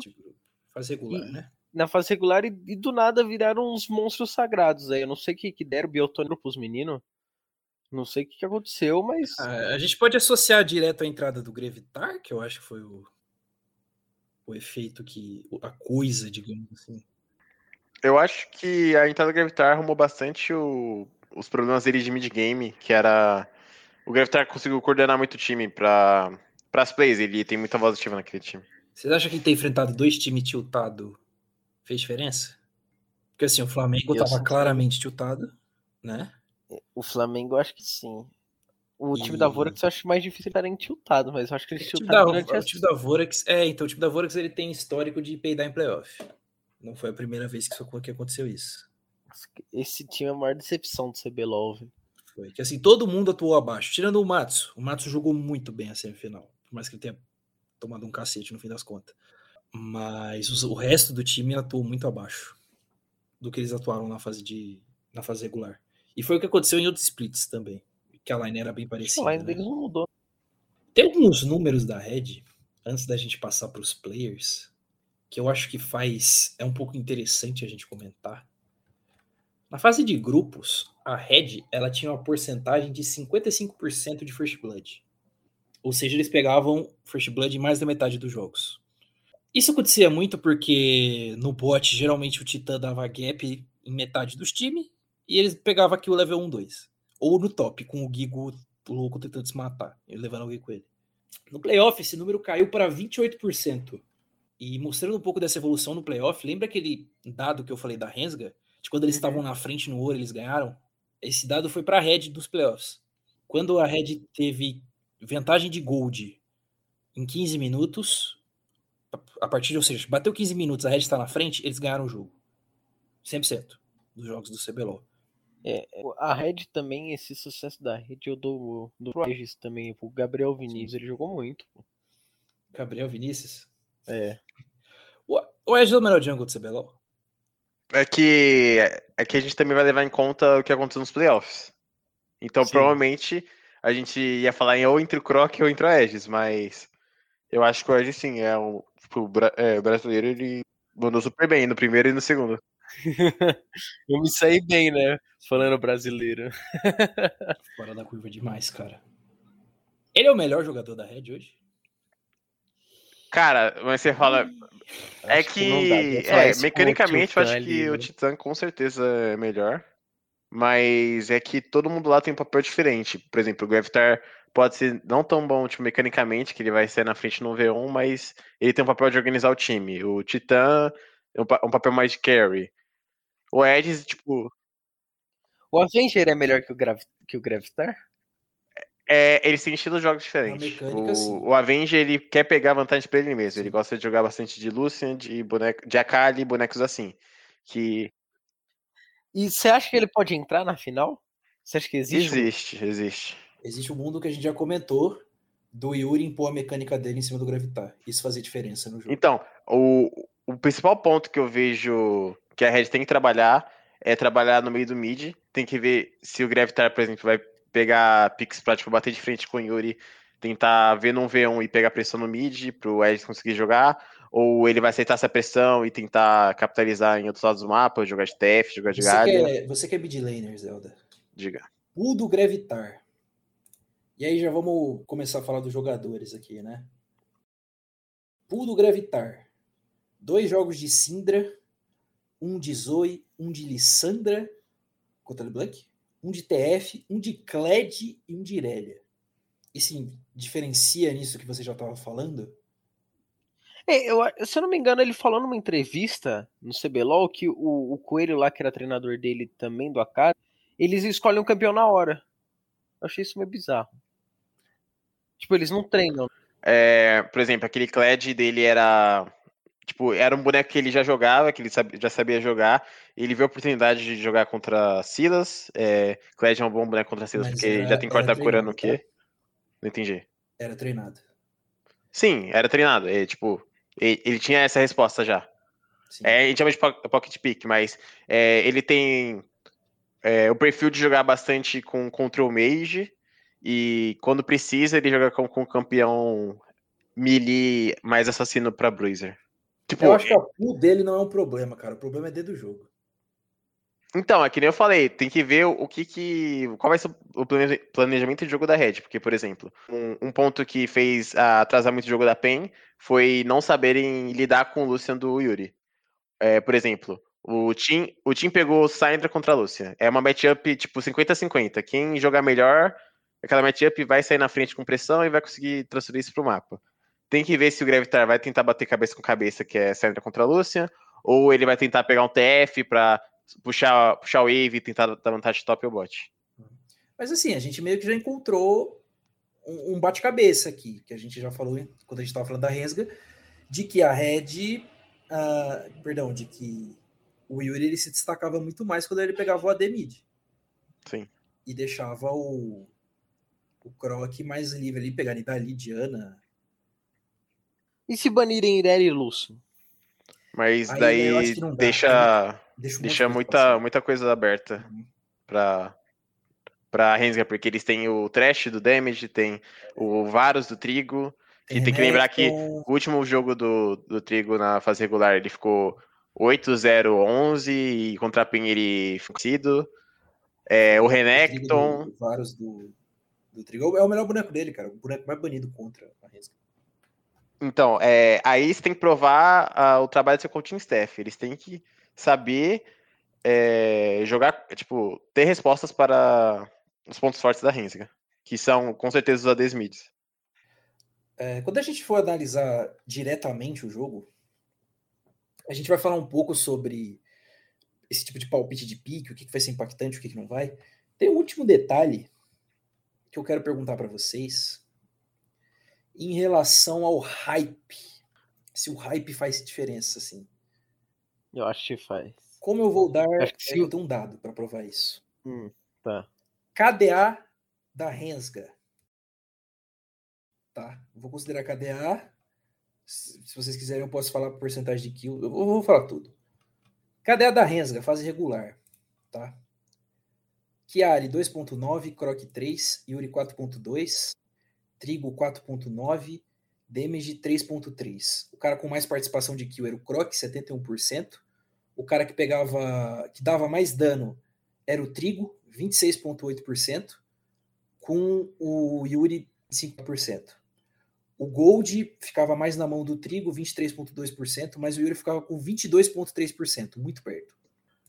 Fase regular, e, né? Na fase regular e, e, do nada viraram uns monstros sagrados aí. Eu não sei o que, que deram biotônico pros meninos. Não sei o que, que aconteceu, mas. Ah, a gente pode associar direto a entrada do Grevitar, que eu acho que foi o, o efeito que. a coisa, digamos assim. Eu acho que a entrada do Gravitar arrumou bastante o, os problemas dele de mid-game, que era. O Gravitar conseguiu coordenar muito o time para as plays, ele tem muita voz ativa naquele time. Vocês acham que ter enfrentado dois times tiltados fez diferença? Porque assim, o Flamengo estava claramente tiltado, né? O Flamengo, eu acho que sim. O e... time da Vorax eu acho mais difícil estarem tiltado, mas eu acho que eles tiltaram durante o time da Vorax, é, então o time da Vorax ele tem histórico de peidar em playoff. Não foi a primeira vez que, isso, que aconteceu isso. Esse time é a maior decepção do CBLOL, velho. Foi que assim, todo mundo atuou abaixo, tirando o Matsu. O Matsu jogou muito bem a semifinal, por mais que ele tenha tomado um cacete no fim das contas. Mas o resto do time atuou muito abaixo do que eles atuaram na fase de na fase regular. E foi o que aconteceu em outros splits também, que a line era bem parecida. A line né? deles não mudou. Tem alguns números da Red, antes da gente passar para os players, que eu acho que faz é um pouco interessante a gente comentar. Na fase de grupos, a Red ela tinha uma porcentagem de 55% de First Blood. Ou seja, eles pegavam First Blood mais da metade dos jogos. Isso acontecia muito porque no bot, geralmente o Titã dava gap em metade dos times e eles pegavam aqui o level 1, 2. Ou no top, com o Gigo louco tentando se matar, ele levando alguém com ele. No playoff, esse número caiu para 28%. E mostrando um pouco dessa evolução no playoff, lembra aquele dado que eu falei da Rensga? De quando eles uhum. estavam na frente no ouro, eles ganharam? Esse dado foi para a Red dos playoffs. Quando a Red teve vantagem de gold em 15 minutos, a partir de, ou seja, bateu 15 minutos, a Red está na frente, eles ganharam o jogo. 100% dos jogos do CBLOL. É, a Red também, esse sucesso da Red, eu dou do Regis também, o Gabriel Vinícius, Sim. ele jogou muito. Pô. Gabriel Vinícius? É. O, Edge é o melhor jungle do CBLOL? É que, é que a gente também vai levar em conta o que aconteceu nos playoffs. Então, Sim. provavelmente, a gente ia falar em ou entre o Croc ou entre o Aegis, mas eu acho que o Aegis, sim, é um, tipo, é, o brasileiro, ele mandou super bem no primeiro e no segundo. eu me saí bem, né? Falando brasileiro. Fora da curva demais, cara. Ele é o melhor jogador da Red hoje? Cara, mas você fala. é que. que é, mecanicamente eu acho ali, que né? o Titã com certeza é melhor. Mas é que todo mundo lá tem um papel diferente. Por exemplo, o Gravitar pode ser não tão bom tipo, mecanicamente, que ele vai ser na frente no V1, mas ele tem um papel de organizar o time. O Titã é um, papel mais de carry. O Edge, tipo. O Avenger é melhor que o, Grav que o Gravitar? É, eles têm estilos de jogos diferentes. Mecânica, o, o, Avenger ele quer pegar vantagem para ele mesmo. Sim. Ele gosta de jogar bastante de Lucian, de, boneco, de Akali, bonecos assim. Que... E você acha que ele pode entrar na final? Você acha que existe? Existe, um... existe. Existe o um mundo que a gente já comentou do Yuri impor a mecânica dele em cima do Gravitar. Isso fazia diferença no jogo. Então, o, o principal ponto que eu vejo que a Red tem que trabalhar é trabalhar no meio do mid. Tem que ver se o Gravitar, por exemplo, vai pegar picks pra tipo, bater de frente com o Yuri, tentar ver num V1 e pegar pressão no mid pro Edge conseguir jogar, ou ele vai aceitar essa pressão e tentar capitalizar em outros lados do mapa, jogar de TF, jogar de galha. você que é mid laner, Zelda. Diga. O do Gravitar. E aí já vamos começar a falar dos jogadores aqui, né? Pool do Gravitar. Dois jogos de Syndra, um de Zoe, um de Lissandra contra o Black um de TF, um de Kled e um de Irelia. E sim, diferencia nisso que você já estava falando? É, eu, se eu não me engano, ele falou numa entrevista no CBLOL que o, o Coelho lá, que era treinador dele também, do Akari, eles escolhem um campeão na hora. Eu achei isso meio bizarro. Tipo, eles não treinam. É, por exemplo, aquele Kled dele era Tipo, era um boneco que ele já jogava, que ele já sabia jogar. ele viu a oportunidade de jogar contra Silas. É, Kled é um bom boneco contra Silas, Mas porque era, já tem corta-cura no quê? Não entendi. Era treinado. Sim, era treinado. É, tipo, ele, ele tinha essa resposta já. Sim. É, a gente chama de pocket pick, mas é, ele tem é, o perfil de jogar bastante com control mage. E quando precisa, ele joga com, com campeão melee mais assassino para Bruiser. Tipo, eu acho que a pool dele não é um problema, cara. O problema é dentro do jogo. Então, é que nem eu falei, tem que ver o que que. Qual vai ser o planejamento de jogo da Red. Porque, por exemplo, um, um ponto que fez atrasar muito o jogo da PEN foi não saberem lidar com o Lucian do Yuri. É, por exemplo, O Team, o team pegou Syndra contra a Lúcia. É uma matchup tipo 50-50. Quem jogar melhor, aquela matchup vai sair na frente com pressão e vai conseguir transferir isso pro mapa. Tem que ver se o Gravitar vai tentar bater cabeça com cabeça, que é Syndra contra a Lúcia, ou ele vai tentar pegar um TF pra puxar, puxar o wave e tentar dar vantagem top ou bot. Mas assim, a gente meio que já encontrou um, um bate-cabeça aqui, que a gente já falou quando a gente estava falando da Rensga, de que a Red. Uh, perdão, de que o Yuri ele se destacava muito mais quando ele pegava o AD mid. Sim. E deixava o, o Croc mais livre ali, pegar dali Diana. E se banirem Irelia e Lúcio? Mas Aí, daí deixa, deixa, deixa muita, muita coisa aberta uhum. pra, pra Rensga, porque eles têm o Trash do Damage, tem o Varus do Trigo. Tem e tem que lembrar que o último jogo do, do Trigo na fase regular ele ficou 8-0-11 e contra a ele vencido. É, o Renekton. Vários do, do Trigo. É o melhor boneco dele, cara. O boneco mais banido contra a Renska. Então, é, aí você tem que provar uh, o trabalho do seu coaching staff. Eles têm que saber é, jogar, tipo, ter respostas para os pontos fortes da Rensga, que são com certeza os ADs mids. É, quando a gente for analisar diretamente o jogo, a gente vai falar um pouco sobre esse tipo de palpite de pique, o que, vai ser impactante, o que, que não vai. Tem um último detalhe que eu quero perguntar para vocês em relação ao hype. Se o hype faz diferença, assim. Eu acho que faz. Como eu vou dar. Acho que eu tenho um dado para provar isso. Hum, tá. KDA da Rensga. Tá? Vou considerar KDA se vocês quiserem, eu posso falar porcentagem de kill. Eu vou, falar tudo. Cadê a da Rensga? Fase regular. Tá? Chiari 2.9, Croc 3, Yuri 4.2, Trigo 4.9, Damage 3.3. O cara com mais participação de kill era o Croc, 71%. O cara que pegava, que dava mais dano era o Trigo, 26.8%, com o Yuri 5%. O Gold ficava mais na mão do Trigo, 23,2%, mas o Yuri ficava com 22,3%, muito perto.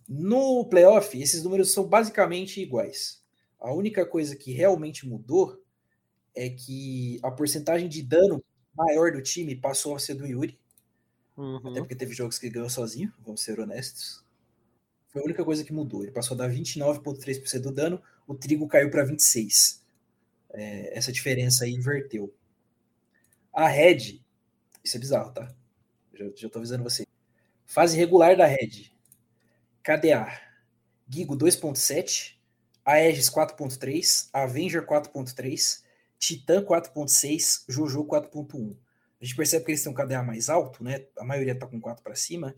No playoff, esses números são basicamente iguais. A única coisa que realmente mudou é que a porcentagem de dano maior do time passou a ser do Yuri. Uhum. Até porque teve jogos que ele ganhou sozinho, vamos ser honestos. Foi a única coisa que mudou. Ele passou a dar 29,3% do dano, o Trigo caiu para 26%. É, essa diferença aí inverteu. A Red, isso é bizarro, tá? Já, já tô avisando você. Fase regular da Red. KDA. Gigo 2.7, Aegis 4.3, Avenger 4.3, Titan 4.6, Jojo 4.1. A gente percebe que eles têm um KDA mais alto, né? A maioria tá com 4 para cima.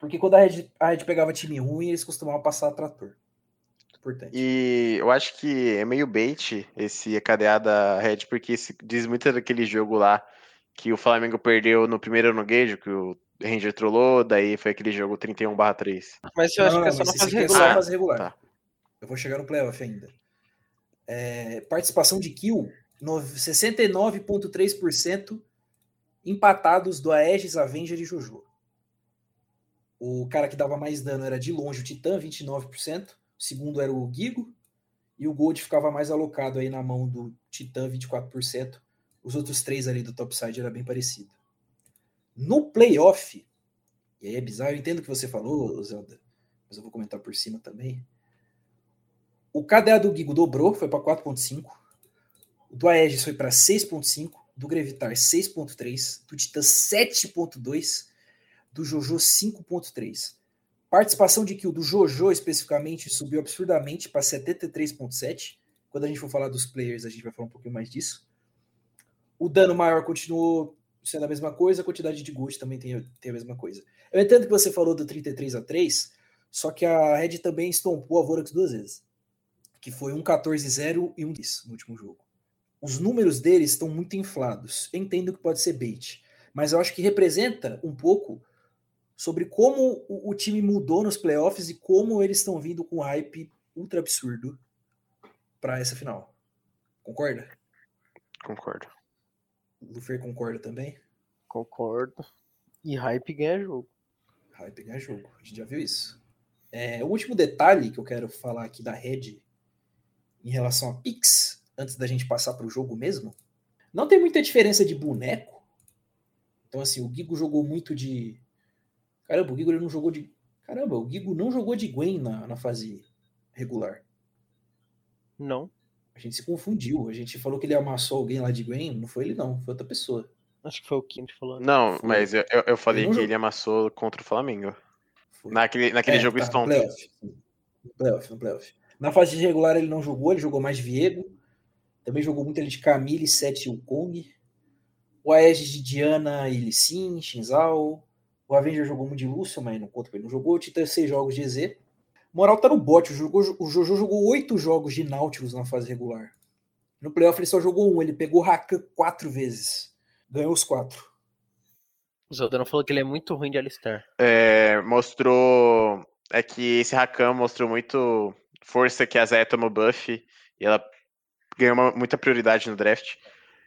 Porque quando a Red, a Red pegava time ruim, eles costumavam passar trator. Importante. E eu acho que é meio bait esse KDA da Red, porque diz muito daquele jogo lá que o Flamengo perdeu no primeiro no Gage, que o Ranger trollou, daí foi aquele jogo 31/3. Mas eu acho que é só na fase regular. fase regular. Tá. Eu vou chegar no playoff ainda. É, participação de kill, 69,3% empatados do Aegis, Avenger e Jojo. O cara que dava mais dano era de longe o Titã, 29%. O segundo era o Gigo. E o Gold ficava mais alocado aí na mão do Titã, 24%. Os outros três ali do topside era bem parecido. No playoff, e aí é bizarro, eu entendo o que você falou, Zelda, mas eu vou comentar por cima também. O KDA do Gigo dobrou, foi para 4.5. Do Aegis foi para 6.5. Do Grevitar 6.3. Do Titã 7.2. Do Jojo 5.3. Participação de kill do Jojo especificamente subiu absurdamente para 73,7. Quando a gente for falar dos players, a gente vai falar um pouquinho mais disso. O dano maior continuou sendo a mesma coisa, a quantidade de gold também tem, tem a mesma coisa. Eu entendo que você falou do 33 a 3, só que a Red também estompou a Vorax duas vezes. Que foi um 14-0 e um 10 no último jogo. Os números deles estão muito inflados. Eu entendo que pode ser bait, mas eu acho que representa um pouco sobre como o, o time mudou nos playoffs e como eles estão vindo com hype ultra absurdo para essa final. Concorda? Concordo. O Lufer concorda também? Concordo. E hype ganha jogo. Vai pegar jogo. A gente já viu isso. É, o último detalhe que eu quero falar aqui da Red em relação a Pix, antes da gente passar para o jogo mesmo, não tem muita diferença de boneco. Então, assim, o Gigo jogou muito de. Caramba, o Gigo ele não jogou de. Caramba, o Gigo não jogou de Gwen na, na fase regular. Não. A gente se confundiu. A gente falou que ele amassou alguém lá de Gwen. Não foi ele, não. Foi outra pessoa. Acho que foi o Kim falou. Não, foi. mas eu, eu falei ele que ele amassou contra o Flamengo. Foi. Naquele, naquele é, jogo tá, Stone. No playoff. no playoff, no playoff. Na fase regular ele não jogou, ele jogou mais Viego. Também jogou muito ele de Camille, Sete e o Kong. O Aegis de Diana e Lissin, Shinzal. O Avenger jogou muito de Lúcio, mas não conta ele não jogou. O Titã seis jogos de EZ. Moral tá no bote. O, jogou, o Jojo jogou oito jogos de Nautilus na fase regular. No playoff ele só jogou um. Ele pegou Rakan quatro vezes. Ganhou os quatro. O Zodano falou que ele é muito ruim de Alistar. É, mostrou. É que esse Rakan mostrou muito força que a Zaya tomou buff e ela ganhou uma, muita prioridade no draft.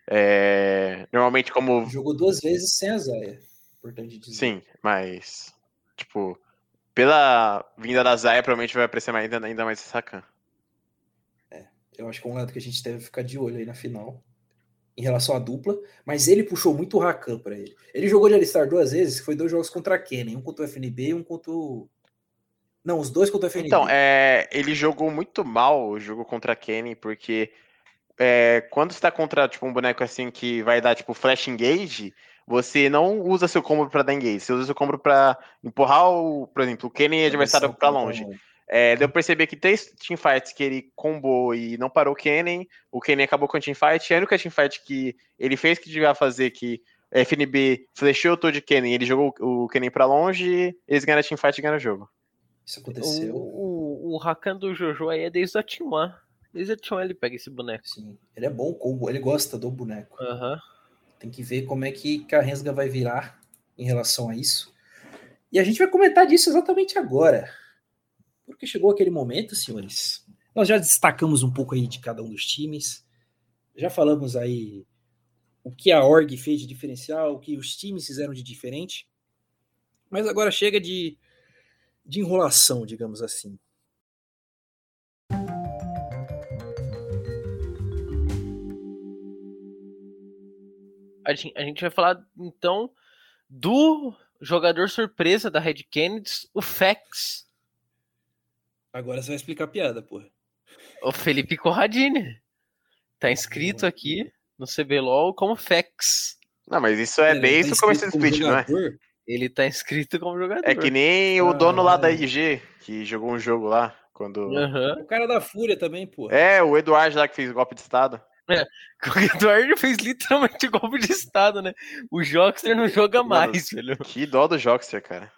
É, normalmente, como. Jogou duas vezes sem a Zaya. Importante dizer. Sim, mas. Tipo, pela vinda da Zaya, provavelmente vai aparecer mais, ainda, ainda mais esse Rakan. É, eu acho que é um lado que a gente deve ficar de olho aí na final. Em relação à dupla, mas ele puxou muito o Rakan para ele. Ele jogou de Alistar duas vezes, foi dois jogos contra a Kennen, um contra o FNB e um contra o não, os dois contra o FNB. Então, é, ele jogou muito mal o jogo contra a Kenny, porque é, quando você tá contra tipo, um boneco assim que vai dar tipo flash engage, você não usa seu combo para dar engage, você usa seu combo para empurrar o, por exemplo, o Kenny adversário para longe. É, deu pra perceber que três teamfights que ele combou e não parou o Kennen, o Kennen acabou com a teamfight, e a única teamfight que ele fez que devia fazer, que FNB flechou todo de Kennen, ele jogou o Kennen pra longe, eles ganharam a teamfight e ganharam o jogo. Isso aconteceu. O, o, o Rakan do Jojo aí é desde a T1. Desde T1 ele pega esse boneco. Sim, ele é bom combo, ele gosta do boneco. Uhum. Tem que ver como é que a Rensga vai virar em relação a isso. E a gente vai comentar disso exatamente agora. Porque chegou aquele momento, senhores. Nós já destacamos um pouco aí de cada um dos times. Já falamos aí o que a org fez de diferencial, o que os times fizeram de diferente. Mas agora chega de de enrolação, digamos assim. A gente, a gente vai falar então do jogador surpresa da Red Kennedy, o Fex. Agora você vai explicar a piada, porra. O Felipe Corradini. Tá inscrito aqui no CBLOL como Fex. Não, mas isso é desde tá o começo do split, não é? Ele tá inscrito como jogador. É que nem o dono lá da IG, que jogou um jogo lá. Quando... Uhum. O cara da Fúria também, pô. É, o Eduardo lá que fez golpe de Estado. É, o Eduardo fez literalmente golpe de Estado, né? O Jockster não joga mais, Mano, velho. Que dó do Jockster, cara.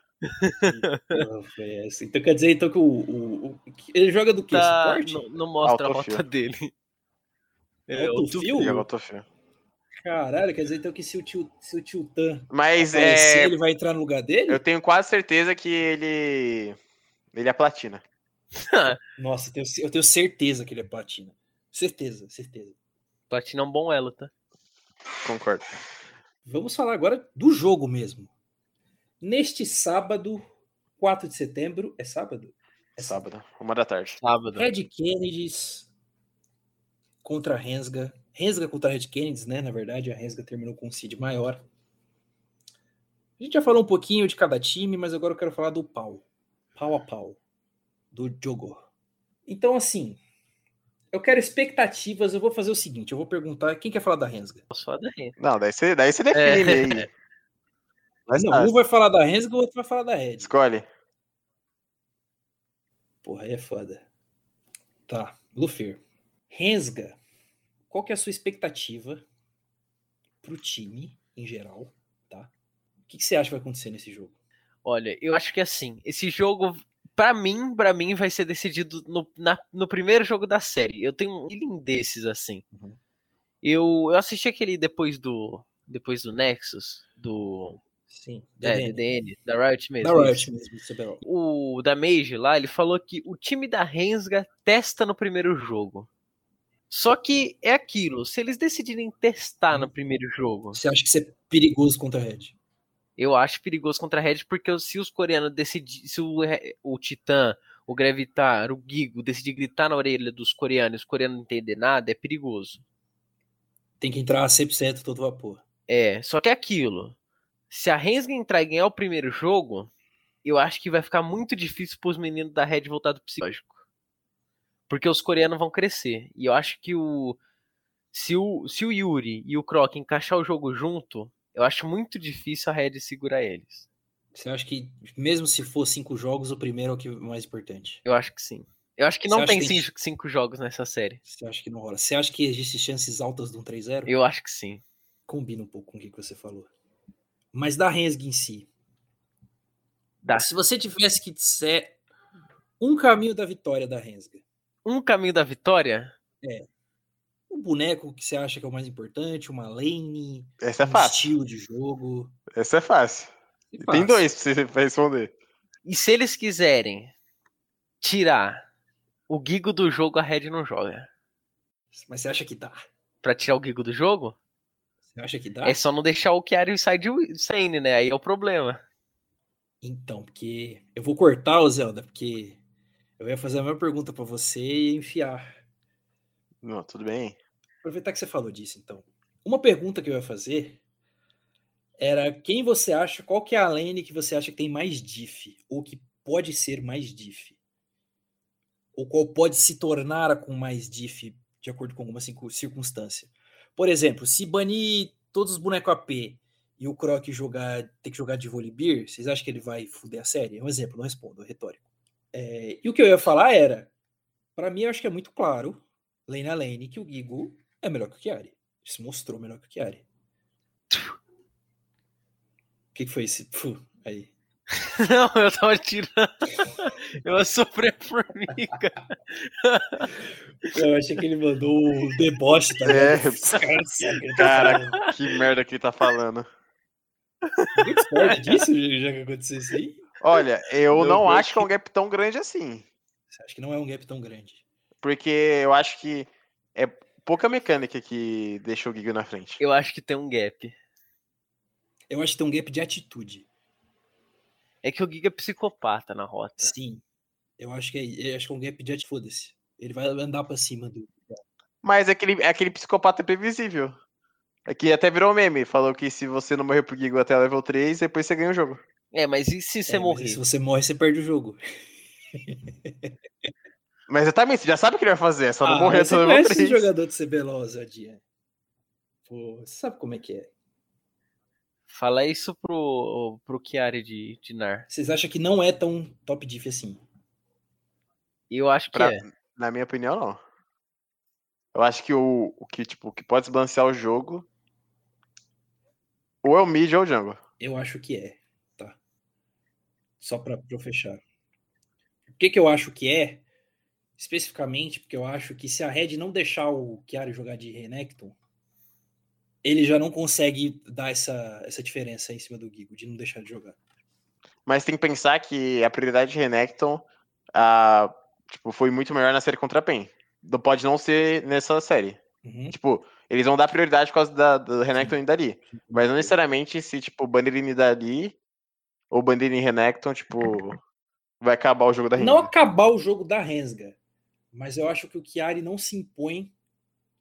foi essa. Então quer dizer então que o, o, o ele joga do que? Tá, não, não, mostra Autofio. a rota dele. É, Autofio? É Autofio. Caralho, quer dizer então que se o tio, se o tio Tan Mas é... ele vai entrar no lugar dele? Eu tenho quase certeza que ele. Ele é platina. Nossa, eu tenho, eu tenho certeza que ele é platina. Certeza, certeza. Platina é um bom elo, tá? Concordo. Vamos falar agora do jogo mesmo. Neste sábado, 4 de setembro. É sábado? É sábado, uma da tarde. Sábado. Red Kennedys contra Rensga Rensga contra a Red Kennedy, né? Na verdade, a Rensga terminou com um seed maior. A gente já falou um pouquinho de cada time, mas agora eu quero falar do pau. Pau a pau. Do jogo. Então, assim, eu quero expectativas. Eu vou fazer o seguinte: eu vou perguntar quem quer falar da Rensga. Posso falar da Rensga. Não, daí você, daí você define é. aí. Mas não, um vai falar da Rensga, o outro vai falar da Red. Escolhe. Porra, aí é foda. Tá, Luffy. Rensga qual que é a sua expectativa para o time em geral, tá? O que, que, você acha que vai acontecer nesse jogo? Olha, eu acho que assim, esse jogo, para mim, para mim vai ser decidido no, na, no primeiro jogo da série. Eu tenho um feeling desses assim. Uhum. Eu, eu assisti aquele depois do depois do Nexus, do Sim, é, DDN. Da Riot mesmo. Da Riot mesmo, o da Mage lá, ele falou que o time da Rensga testa no primeiro jogo. Só que é aquilo, se eles decidirem testar no primeiro jogo. Você acha que isso é perigoso contra a Red? Eu acho perigoso contra a Red, porque se os coreanos decidirem. Se o, o Titã, o Gravitar, o Gigo decidir gritar na orelha dos coreanos os coreanos não entender nada, é perigoso. Tem que entrar 100% todo vapor. É, só que é aquilo. Se a Rensga entrar e ganhar o primeiro jogo, eu acho que vai ficar muito difícil para os meninos da Red voltar do psicológico. Porque os coreanos vão crescer. E eu acho que o. Se o, se o Yuri e o Croc encaixar o jogo junto, eu acho muito difícil a Red segurar eles. Você acha que, mesmo se for cinco jogos, o primeiro é o que é mais importante? Eu acho que sim. Eu acho que não tem, que tem cinco, jogos nessa série. Você acha que não rola? Você acha que existe chances altas de um 3-0? Eu acho que sim. Combina um pouco com o que você falou. Mas da Rensga em si. Dá. Se você tivesse que disser um caminho da vitória da Rensga. Um caminho da vitória? É um boneco que você acha que é o mais importante, uma lane, Essa é um fácil. estilo de jogo. Essa é fácil. É Tem dois pra você responder. E se eles quiserem tirar o Gigo do jogo, a Red não joga. Mas você acha que dá? Pra tirar o Gigo do jogo? Você acha que dá? É só não deixar o Chiari sair de Sane, né? Aí é o problema. Então, porque eu vou cortar o Zelda, porque eu ia fazer a mesma pergunta para você e enfiar. Não, tudo bem. Aproveitar que você falou disso, então. Uma pergunta que eu ia fazer era quem você acha, qual que é a lane que você acha que tem mais diff, ou que pode ser mais diff? Ou qual pode se tornar com mais diff, de acordo com alguma circunstância? Por exemplo, se banir todos os bonecos AP e o Croc jogar, ter que jogar de Volibear, vocês acham que ele vai fuder a série? É um exemplo, não respondo, é retórico. É, e o que eu ia falar era, para mim, eu acho que é muito claro, lane a lane, que o Gigo é melhor que o Chiari. Se mostrou melhor que o Chiari. O que, que foi esse? Puh, aí. Não, eu tava tirando. Eu sofri a formiga. Eu achei que ele mandou o deboche, tá é, cara, tá que merda que ele tá falando. Ninguém discorda disso, já que aconteceu isso aí? Olha, eu não, não acho que é um gap tão grande assim. Você acha que não é um gap tão grande? Porque eu acho que é pouca mecânica que deixou o Giga na frente. Eu acho que tem um gap. Eu acho que tem um gap de atitude. É que o Giga é psicopata na rota. Sim. Eu acho que é, eu acho que é um gap de atitude. Foda-se. Ele vai andar pra cima do. Mas é aquele, é aquele psicopata previsível. É que até virou meme. Falou que se você não morrer pro Giga até level 3, depois você ganha o jogo. É, mas e se você é, morrer? Se você morre, você perde o jogo. Mas exatamente, você já sabe o que ele vai fazer, é só não ah, morrer você conhece esse jogador de CBLOL, Zadia. Pô, você sabe como é que é. Fala isso pro, pro Chiari de, de NAR. Vocês acham que não é tão top diff assim? Eu acho que pra, é. Na minha opinião, não. Eu acho que o, o que, tipo, que pode desbalancear o jogo ou é o mid ou o jungle. Eu acho que é, tá? Só pra, pra eu fechar. O que que eu acho que é? Especificamente porque eu acho que se a Red não deixar o Chiari jogar de Renekton, ele já não consegue dar essa, essa diferença em cima do Gigo, de não deixar de jogar. Mas tem que pensar que a prioridade de Renekton tipo, foi muito melhor na série contra a PEN. Pode não ser nessa série. Uhum. Tipo, eles vão dar prioridade por causa da, do Renekton e Dali. Mas não necessariamente se, tipo, Banderin e Dali ou Banderin e Renekton, tipo, vai acabar o jogo da Rensga. Não acabar o jogo da Rensga mas eu acho que o Chiari não se impõe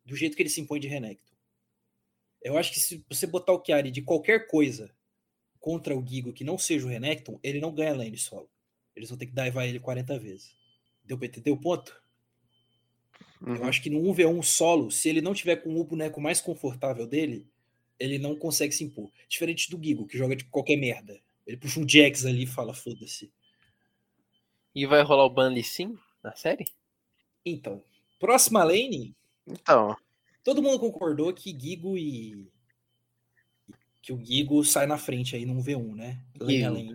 do jeito que ele se impõe de Renekton. Eu acho que se você botar o Chiari de qualquer coisa contra o Gigo que não seja o Renekton, ele não ganha lane solo. Eles vão ter que daivar ele 40 vezes. Deu pra entender o ponto? Uhum. Eu acho que no 1v1 solo, se ele não tiver com o boneco mais confortável dele, ele não consegue se impor. Diferente do Gigo, que joga de qualquer merda. Ele puxa um Jax ali e fala, foda-se. E vai rolar o ban sim na série? Então, próxima lane. Então. Todo mundo concordou que Gigo e. Que o Gigo sai na frente aí num V1, né? Lane a lane.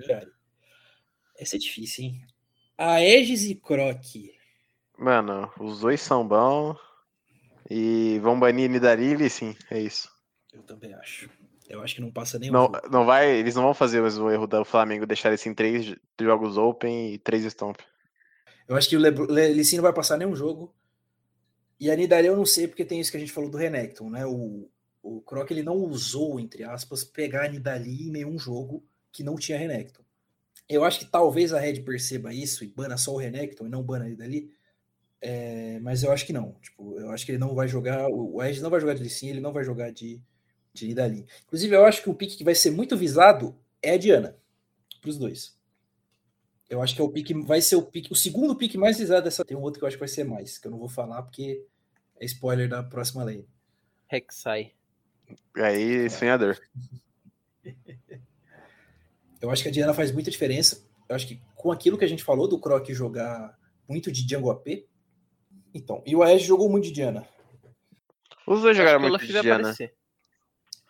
Essa é difícil, hein? A Aegis e Croc. Mano, os dois são bons. E vão banir Nidarilli, sim, é isso. Eu também acho. Eu acho que não passa nem não, não vai, Eles não vão fazer o erro do Flamengo, deixar esse em três jogos open e três stomp. Eu acho que o Lecine não vai passar nenhum jogo. E a Nidalee eu não sei, porque tem isso que a gente falou do Renekton, né? O, O Croc ele não usou, entre aspas, pegar a Nidali em nenhum jogo que não tinha Renekton. Eu acho que talvez a Red perceba isso e bana só o Renekton e não bana a Nidali. É, mas eu acho que não. Tipo, eu acho que ele não vai jogar. O Edge não vai jogar de Lee ele não vai jogar de, de Nidali. Inclusive, eu acho que o pique que vai ser muito visado é a Diana. Para os dois. Eu acho que é o pique, vai ser o pique, o segundo pique mais visado dessa. Tem um outro que eu acho que vai ser mais, que eu não vou falar porque é spoiler da próxima lei. Rek'Sai. Aí, sonhador. Eu acho que a Diana faz muita diferença. Eu acho que com aquilo que a gente falou do Croc jogar muito de Django AP. Então, e o Ash jogou muito de Diana. Os dois jogaram muito de Diana.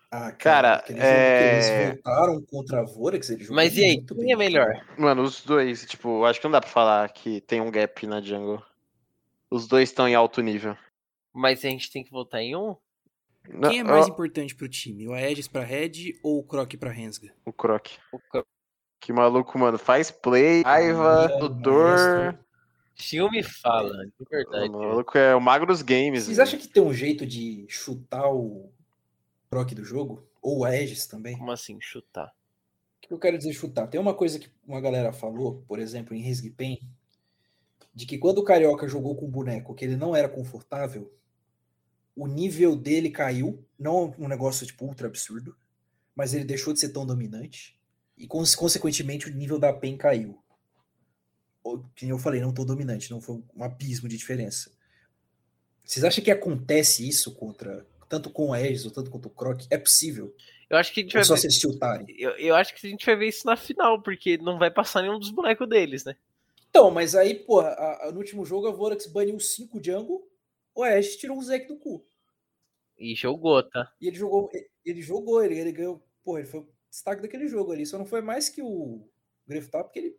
Ah, cara, cara é... eles voltaram contra a Vorax, eles Mas e aí, quem é melhor? Mano, os dois, tipo, acho que não dá pra falar que tem um gap na jungle. Os dois estão em alto nível. Mas a gente tem que votar em um? Quem é mais importante pro time? O Aegis pra Red ou o Croc pra Rensga? O Croc. O Croc. Que maluco, mano. Faz play, raiva, tutor. Filme fala, de verdade. O maluco é o Magros Games. Vocês acham que tem um jeito de chutar o Croc do jogo? Ou o Aegis também? Como assim, chutar? O que eu quero dizer chutar? Tem uma coisa que uma galera falou, por exemplo, em Resgipen, de que quando o Carioca jogou com o boneco que ele não era confortável, o nível dele caiu, não um negócio tipo ultra absurdo, mas ele deixou de ser tão dominante e consequentemente o nível da PEN caiu. Como eu falei, não tão dominante, não foi um abismo de diferença. Vocês acham que acontece isso contra tanto com o ou tanto quanto o Croc? É possível? Eu acho que a gente vai só ver... se tiltarem. Eu, eu acho que a gente vai ver isso na final, porque não vai passar nenhum dos bonecos deles, né? Então, mas aí, pô, a, a, no último jogo a Vorax baniu 5 Django o Ash tirou o Zek do cu. E jogou, tá? E ele jogou, ele jogou, ele, ele ganhou, pô, ele foi o destaque daquele jogo ali. Só não foi mais que o Greftal, porque ele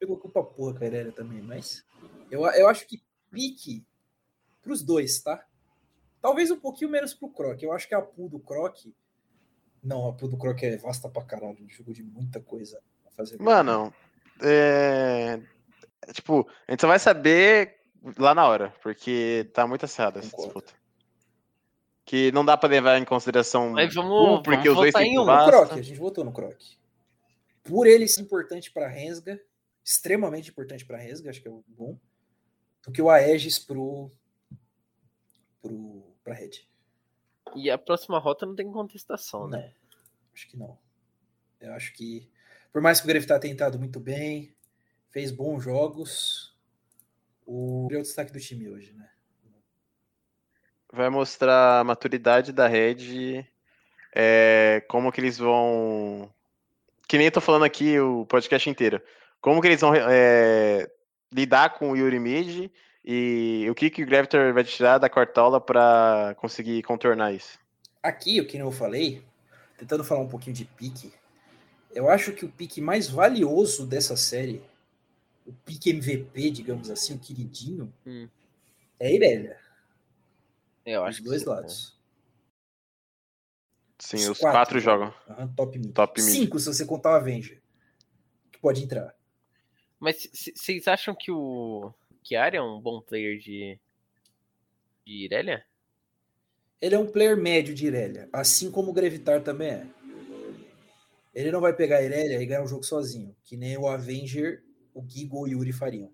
pegou culpa porra Irelia também. Mas eu, eu acho que pique pros dois, tá? Talvez um pouquinho menos pro Croc. Eu acho que a pool do Croc. Não, a pool do Croc é vasta pra caralho. Ele jogou de muita coisa a fazer. Mano, é... Tipo, a gente só vai saber lá na hora, porque tá muito acirrada essa disputa. Que não dá pra levar em consideração Mas vamos, um, porque vamos os dois têm um. No Croc, a gente votou no Croc. Por ele ser importante pra Rensga, extremamente importante pra Rensga, acho que é o bom, do que o Aegis pro, pro, pra Red. E a próxima rota não tem contestação, né? Não, acho que não. Eu acho que, por mais que o Grevitar tenha tentado muito bem, fez bons jogos, o é o destaque do time hoje, né? Vai mostrar a maturidade da Red, é, como que eles vão. Que nem eu tô falando aqui o podcast inteiro. Como que eles vão é, lidar com o Yuri Mid e o que, que o Gravitor vai tirar da Cortola para conseguir contornar isso? Aqui, o que eu falei, tentando falar um pouquinho de pique, eu acho que o pique mais valioso dessa série o pique MVP, digamos assim, o queridinho, hum. é a Irelia. Eu acho Os dois lados. Sim, os, os quatro, quatro, jogam. Uhum, top mid. Top mid. Cinco, se você contar o Avenger. Que pode entrar. Mas vocês acham que o Chiara é um bom player de, de Irelia? Ele é um player médio de Irelia, assim como o Grevitar também é. Ele não vai pegar a Irelia e ganhar um jogo sozinho, que nem o Avenger o Gigo e o Yuri fariam.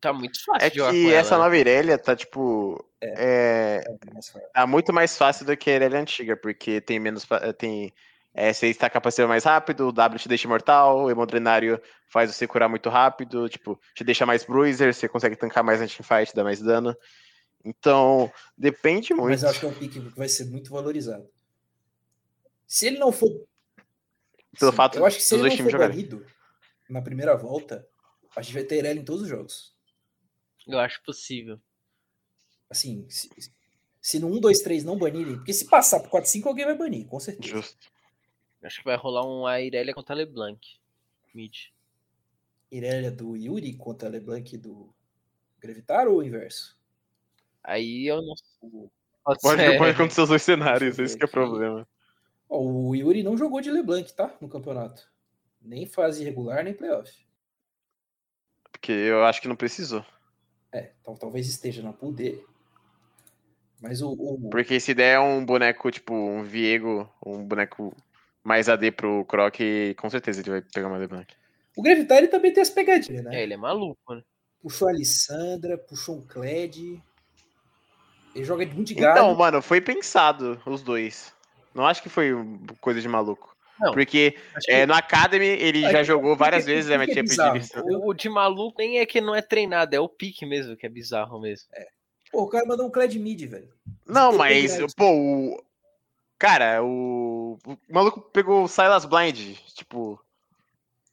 Tá muito fácil. É que essa ela, nova Irelia tá tipo. É, é, é tá muito mais fácil do que a Irelia antiga, porque tem menos. Tem, é, você está capacitando mais rápido, o W te deixa imortal, o Hemodrenário faz você curar muito rápido, tipo, te deixa mais bruiser, você consegue tancar mais anti-fight, dar mais dano. Então, depende muito. Mas eu acho que é um pique que vai ser muito valorizado. Se ele não for. Pelo Sim, fato eu acho que se ele não for banido, na primeira volta, a gente vai ter ela em todos os jogos. Eu acho possível. Assim, se, se no 1, 2, 3 não banirem, porque se passar pro 4, 5, alguém vai banir, com certeza. Justo. Acho que vai rolar um Irelia contra a LeBlanc. Mid. Irelia do Yuri contra a LeBlanc do Gravitar ou o inverso? Aí eu não sei. Pode, pode, pode acontecer os dois cenários, esse que é o problema. o Yuri não jogou de LeBlanc, tá? No campeonato. Nem fase regular, nem playoff. Porque eu acho que não precisou. É, então talvez esteja na pool dele. Mas o, o- Porque se der um boneco, tipo, um Viego, um boneco mais AD pro Croc, com certeza ele vai pegar uma Leblanc. o Gravitar ele também tem as pegadinhas, né? É, ele é maluco, né? Puxou a Alessandra, puxou um Kled. Ele joga muito de galho. Então, mano, foi pensado os dois. Não acho que foi coisa de maluco. Não, Porque Acho que- é, no Academy ele É, já que- jogou várias vezes porque é bizarro, de lição. entendeu? O, o de maluco nem é que não é treinado, é o pique mesmo, que é bizarro mesmo. Pô, o cara mandou um Kled mid, velho. Não, mas, pô, o. Cara, o. O maluco pegou o Silas Blind. Tipo.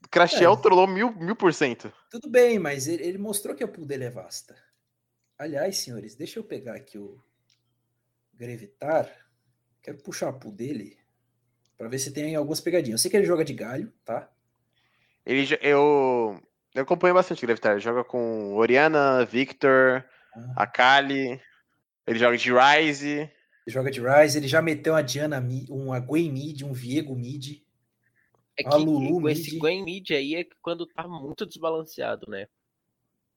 O Crashiel É. trollou mil, mil por cento. Tudo bem, mas ele, ele mostrou que a pool dele é vasta. Aliás, senhores, deixa eu pegar aqui o Grevitar. Quero puxar a pool dele pra ver se tem algumas pegadinhas. Eu sei que ele joga de galho, tá? Ele, eu, eu acompanho bastante o Gravitar. Ele joga com Oriana, Victor, Ah, Akali. Ele joga de Ryze. Ele joga de Rise, ele já meteu uma Diana, uma Gwen mid, um Viego mid. É A que Lulu esse mid. Gwen mid aí é quando tá muito desbalanceado, né?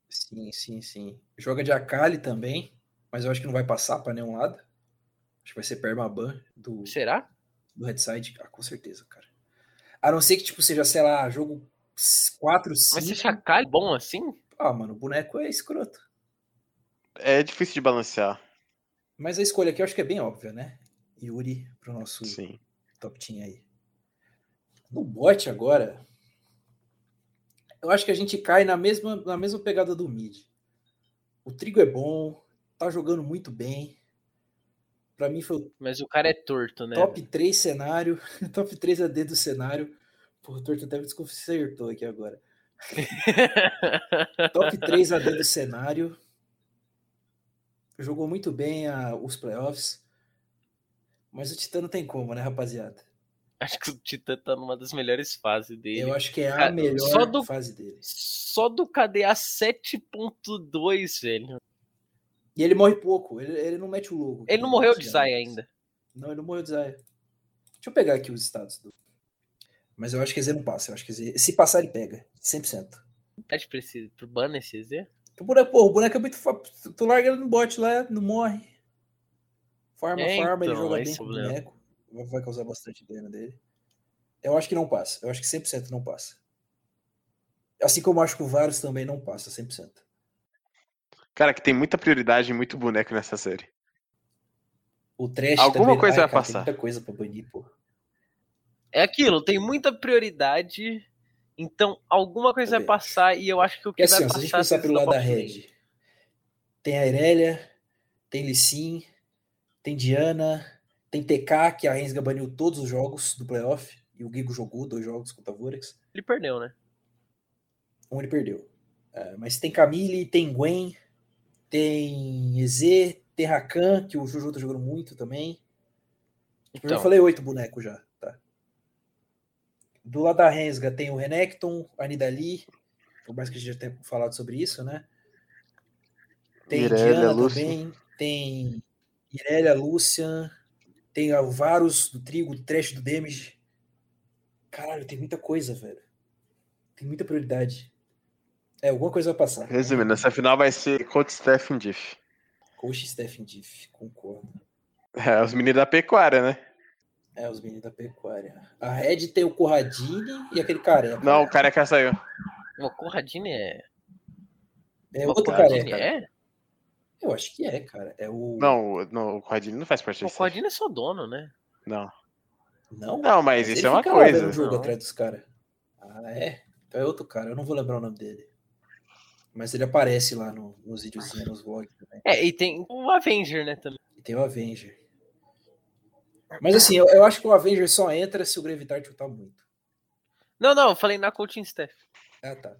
Sim, sim, sim. Joga de Akali também, mas eu acho que não vai passar pra nenhum lado. Acho que vai ser permaban do, Será? do headside. Ah, com certeza, cara. A não ser que, tipo, seja, sei lá, jogo 4, Mas você 5. acha Kali bom assim? Ah, mano, o boneco é escroto. É difícil de balancear. Mas a escolha aqui eu acho que é bem óbvia, né? Yuri pro nosso Sim. top team aí. No bot agora, eu acho que a gente cai na mesma, na mesma pegada do mid. O Trigo é bom, tá jogando muito bem. Pra mim foi o Mas o cara é torto, né? top 3 cenário, top 3 AD do cenário. Pô, o Torto até me desconcertou aqui agora. Top 3 AD do cenário. Jogou muito bem a- os playoffs. Mas o Titã não tem como, né, rapaziada? Acho que o Titã tá numa das melhores fases dele. Eu acho que é a Cara, melhor só do- fase dele. Só do KDA 7.2, velho. E ele morre pouco, ele, ele não mete o logo. Ele não morreu de Zaya ainda. Não, ele não morreu de Zaya. Deixa eu pegar aqui os status do. Mas eu acho que EZ não passa. Eu acho que EZ... Se passar, ele pega. 100%. Pede pra esse, pro ban esse Z? O boneco, pô, o boneco é muito. fa- Tu larga ele no bot lá, não morre. Farma, É, farma, ele então, joga esse bem é com o boneco. Vai- causar bastante dano dele. Eu acho que não passa. Eu acho que 100% não passa. Assim como eu acho que o Varus também não passa 100%. Cara, que tem muita prioridade e muito boneco nessa série. O Trash Alguma também... coisa vai cara, passar. Tem muita coisa pra banir, pô. É aquilo, tem muita prioridade. Então, alguma coisa vai passar e eu acho que o que Porque assim, vai ó, se a gente passar pensar pelo lado é da o bot lane. Red, tem a Irelia, tem Lissin, tem Diana, tem TK, que a Rensga baniu todos os jogos do playoff, e o Gigo jogou dois jogos contra a Vorex. Ele perdeu, né? Um ele perdeu. É, mas tem Camille, tem Gwen, tem EZ, tem Rakan, que o Juju tá jogando muito também. Eu Então, já falei oito bonecos já, tá? Do lado da Rensga tem o Renekton, a Nidali, por mais que a gente já tenha falado sobre isso, né? Tem Irelia, Diana Lucian. também, tem Irelia, Lucian, tem o Varus do Trigo, do Trash do Damage. Caralho, tem muita coisa, velho. Tem muita prioridade. É, alguma coisa vai passar. Resumindo, essa final vai ser contra Stephen Diff. Coach Stephen Diff, concordo. É, os meninos da pecuária, né? É, os meninos da pecuária. A Red tem o Corradini e aquele careca. Não, o careca saiu. o Corradini é. É o outro Corradini careca. é? Eu acho que é, cara. É o. Não, o- não, o Corradini não faz parte O desse. Corradini é só dono, né? Não. Não? Não, mas isso é uma fica lá coisa. o jogo Não. atrás dos caras. Ah, é? Então é outro cara. Eu não vou lembrar o nome dele. Mas ele aparece lá no- nos videozinhos, nos vlogs também. É, e tem o Avenger, né, também. E tem o Avenger. Mas assim, eu, eu acho que o Avenger só entra se o Gravitar chutar muito. Não, não, eu falei na coaching staff. Ah, tá.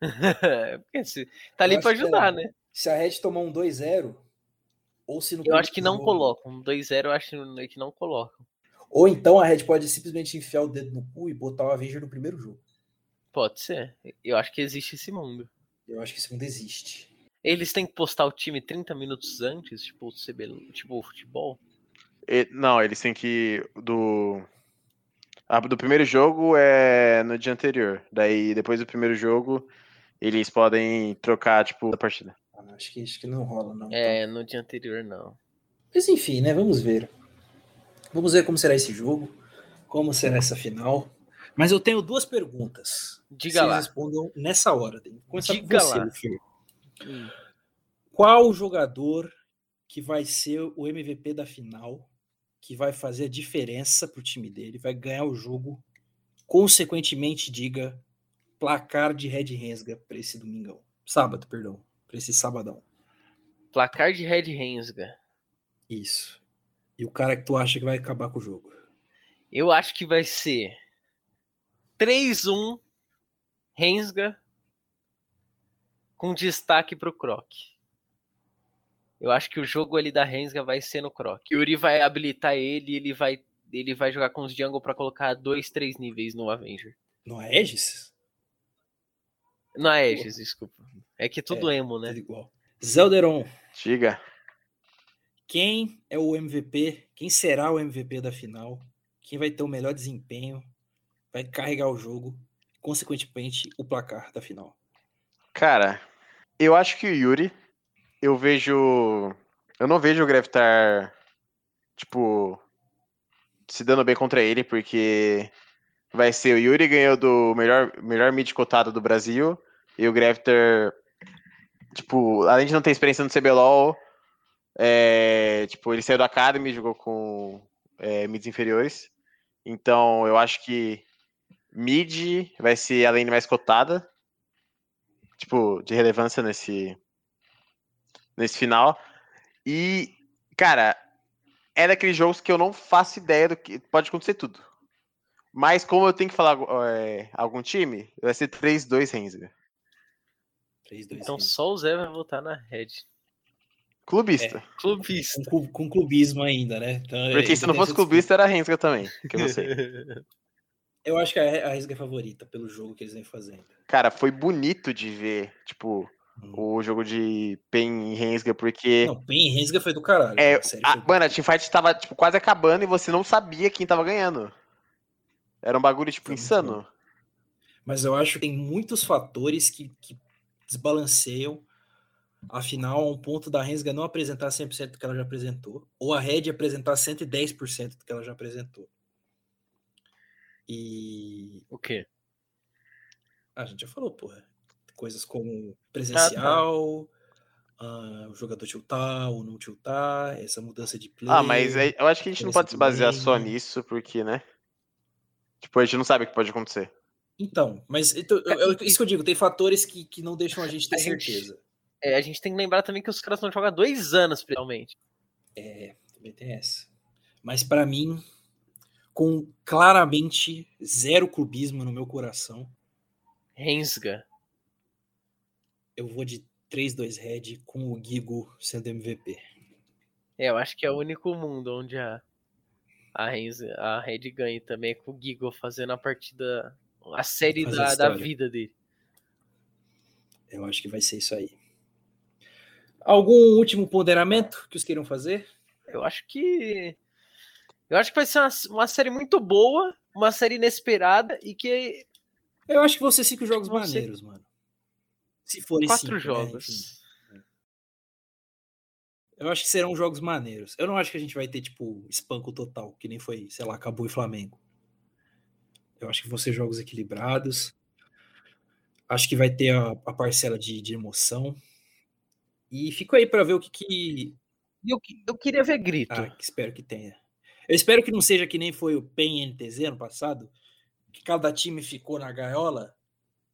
Porque se, tá ali pra ajudar, né? Se a Red tomar um 2-0, ou se no Eu acho que não jogo- colocam. Um 2-0 eu acho que não colocam. Ou então a Red pode simplesmente enfiar o dedo no cu e botar o Avenger no primeiro jogo. Pode ser. Eu acho que existe esse mundo. Eu acho que isso não existe. Eles têm que postar o time 30 minutos antes, tipo o CB, tipo o futebol. E- não, eles têm que. Do. A do primeiro jogo é no dia anterior. Daí, depois do primeiro jogo, eles podem trocar, tipo, a partida. acho, que, acho que não rola, não. É, então. no dia anterior não. Mas enfim, né? Vamos ver. Vamos ver como será esse jogo, como será essa final. Mas eu tenho duas perguntas. Diga Vocês lá. respondam nessa hora. Começar Diga com você, lá. Hum. Qual o jogador que vai ser o MVP da final, que vai fazer a diferença pro time dele, vai ganhar o jogo, consequentemente diga placar de Red Rensga para esse domingão. Sábado, perdão, para esse sabadão. Placar de Red Rensga. Isso. E o cara que tu acha que vai acabar com o jogo? Eu acho que vai ser 3-1 Rensga com destaque pro Croc. Eu acho que o jogo ali da Rensga vai ser no Croc. O Yuri vai habilitar ele e ele vai, ele vai jogar com os jungle para colocar dois, três níveis no Avenger. No Aegis? No Aegis, desculpa. É que tudo é, emo, né? Tudo igual. Zelderon. Diga. Quem é o MVP? Quem será o MVP da final? Quem vai ter o melhor desempenho? Vai carregar o jogo? Consequentemente, o placar da final. Cara, eu acho que o Yuri. Eu vejo. Eu não vejo o Gravitar, tipo, se dando bem contra ele, porque vai ser o Yuri ganhou do melhor, melhor mid cotado do Brasil e o Gravitar, tipo, além de não ter experiência no CBLOL, é, tipo, ele saiu da Academy, jogou com é, mids inferiores. Então, eu acho que mid vai ser a lane mais cotada, tipo, de relevância nesse, nesse final. E, cara, é daqueles jogos que eu não faço ideia do que pode acontecer tudo. Mas como eu tenho que falar é, algum time, vai ser 3-2 Rensga. Então só o Zé vai votar na Red. Clubista. É, clubista. Com, com, clubismo ainda, né? Então, Porque se não fosse clubista, era a Rensga também, que eu não sei. eu acho que a, a Rensga é favorita pelo jogo que eles vêm fazendo. Cara, foi bonito de ver, tipo. O jogo de Pen e Rensga, porque... Não, Pen e Rensga foi do caralho. É, a, mano, a teamfight tava, tipo, quase acabando e você não sabia quem tava ganhando. Era um bagulho, tipo, Foi insano. Mas eu acho que tem muitos fatores que, que desbalanceiam. Afinal, a um ponto da Rensga não apresentar 100% do que ela já apresentou, ou a Red apresentar 110% do que ela já apresentou. E. O quê? A gente já falou, porra. Coisas como presencial, ah, tá. uh, o jogador tiltar ou não tiltar, essa mudança de play. Ah, mas eu acho que a gente não pode se basear só nisso, porque, né? Tipo, a gente não sabe o que pode acontecer. Então, mas então, eu, isso que eu digo, tem fatores que, que não deixam a gente ter a certeza. Gente, é, a gente tem que lembrar também que os caras vão jogar dois anos, realmente. É, também tem essa. Mas para mim, com claramente zero clubismo no meu coração. Rensga. Eu vou de 3-2 Red com o Gigo sendo MVP. É, eu acho que é o único mundo onde a, a, a Red ganha também com o Gigo fazendo a partida, a série da, da vida dele. Eu acho que vai ser isso aí. Algum último ponderamento que os queiram fazer? Eu acho que. Eu acho que vai ser uma, uma série muito boa, uma série inesperada e que. Eu acho que vão ser cinco jogos maneiros, ser... mano. Se forem Quatro cinco, né, jogos. Né? Eu acho que serão jogos maneiros. Eu não acho que a gente vai ter, tipo, espanco total, que nem foi, sei lá, Cabo e Flamengo. Eu acho que vão ser jogos equilibrados. Acho que vai ter a, a parcela de, de, emoção. E fico aí para ver o que. que... Eu, eu queria ver grito. Ah, espero que tenha. Eu espero que não seja que nem foi o PEN NTZ ano passado, que cada time ficou na gaiola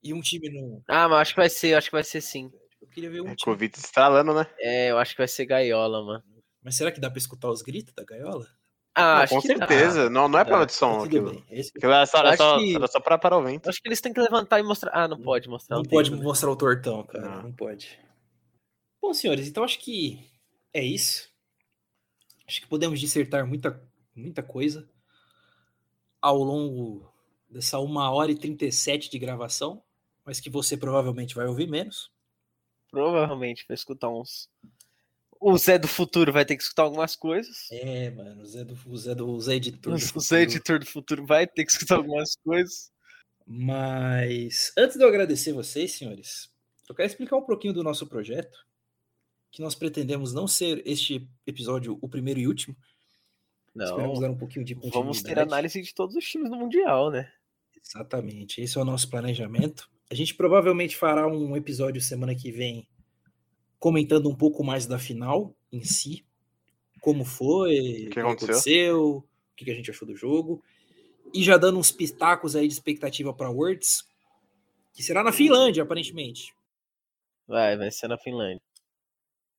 e um time não. Ah, mas acho que vai ser, acho que vai ser sim. Eu queria ver um. É, time. Covid estralando, né? É, eu acho que vai ser gaiola, mano. Mas será que dá pra escutar os gritos da gaiola? Ah, não, com certeza. Dá. Não, não é prova de som tá aquilo. Esse... aquilo era só, era só, que... era só pra parar o vento. Acho que eles têm que levantar e mostrar. Ah, não pode mostrar. Não pode tempo, né? mostrar né? o tortão, cara. Não. não pode. Bom, senhores, então acho que é isso. Acho que podemos dissertar muita, muita coisa ao longo dessa uma hora e 37 de gravação, mas que você provavelmente vai ouvir menos. Provavelmente vai escutar uns. O Zé do futuro vai ter que escutar algumas coisas. É, mano, o Zé do, o Zé do o Zé editor. O, o Zé editor do futuro vai ter que escutar algumas coisas. Mas antes de eu agradecer vocês, senhores, eu quero explicar um pouquinho do nosso projeto. que nós pretendemos não ser este episódio o primeiro e último. Não. Esperamos dar um pouquinho de Vamos ter análise de todos os times do Mundial, né? Exatamente, esse é o nosso planejamento. A gente provavelmente fará um episódio semana que vem comentando um pouco mais da final em si, como foi, o que, aconteceu? aconteceu, o que, a gente achou do jogo, e já dando uns pitacos aí de expectativa para Worlds, que será na Finlândia, aparentemente. Vai, vai ser na Finlândia.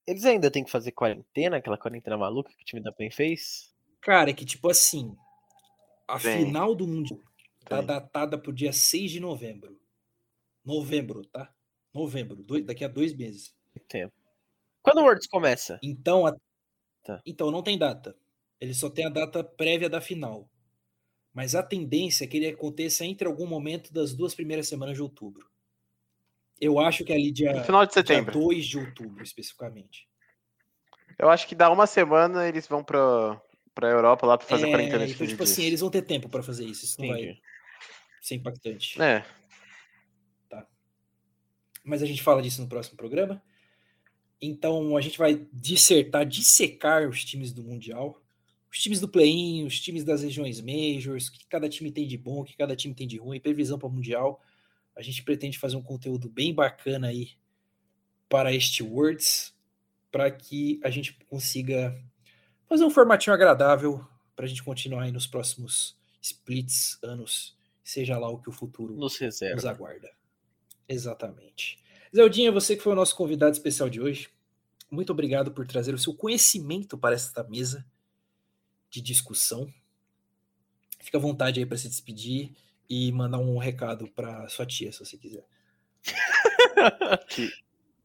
Eles ainda têm que fazer quarentena, aquela quarentena maluca que o time da PEN fez? Cara, é que tipo assim, a Tem. final do Mundial tá datada pro dia 6 de novembro. Novembro, tá? Novembro, dois- daqui a dois meses. Tempo. Quando o Worlds começa? Então, a- Tá. então não tem data. Ele só tem a data prévia da final. Mas a tendência é que ele aconteça entre algum momento das duas primeiras semanas de outubro. Eu acho que é ali dia, No final de dia setembro. 2 de outubro, especificamente. Eu acho que dá uma semana eles vão pra, pra Europa lá pra fazer É, quarentena de então, 15 tipo assim, dias. eles vão ter tempo para fazer isso. Isso não vai ser impactante. É, mas a gente fala disso no próximo programa. Então a gente vai dissertar, dissecar os times do Mundial, os times do play-in, os times das regiões majors, o que cada time tem de bom, o que cada time tem de ruim, previsão para o Mundial. A gente pretende fazer um conteúdo bem bacana aí para este Words, para que a gente consiga fazer um formatinho agradável para a gente continuar aí nos próximos splits, anos, seja lá o que o futuro Nos nos aguarda. Exatamente. Zeldinha, você que foi o nosso convidado especial de hoje, muito obrigado por trazer o seu conhecimento para esta mesa de discussão. Fica à vontade aí para se despedir e mandar um recado para sua tia, se você quiser.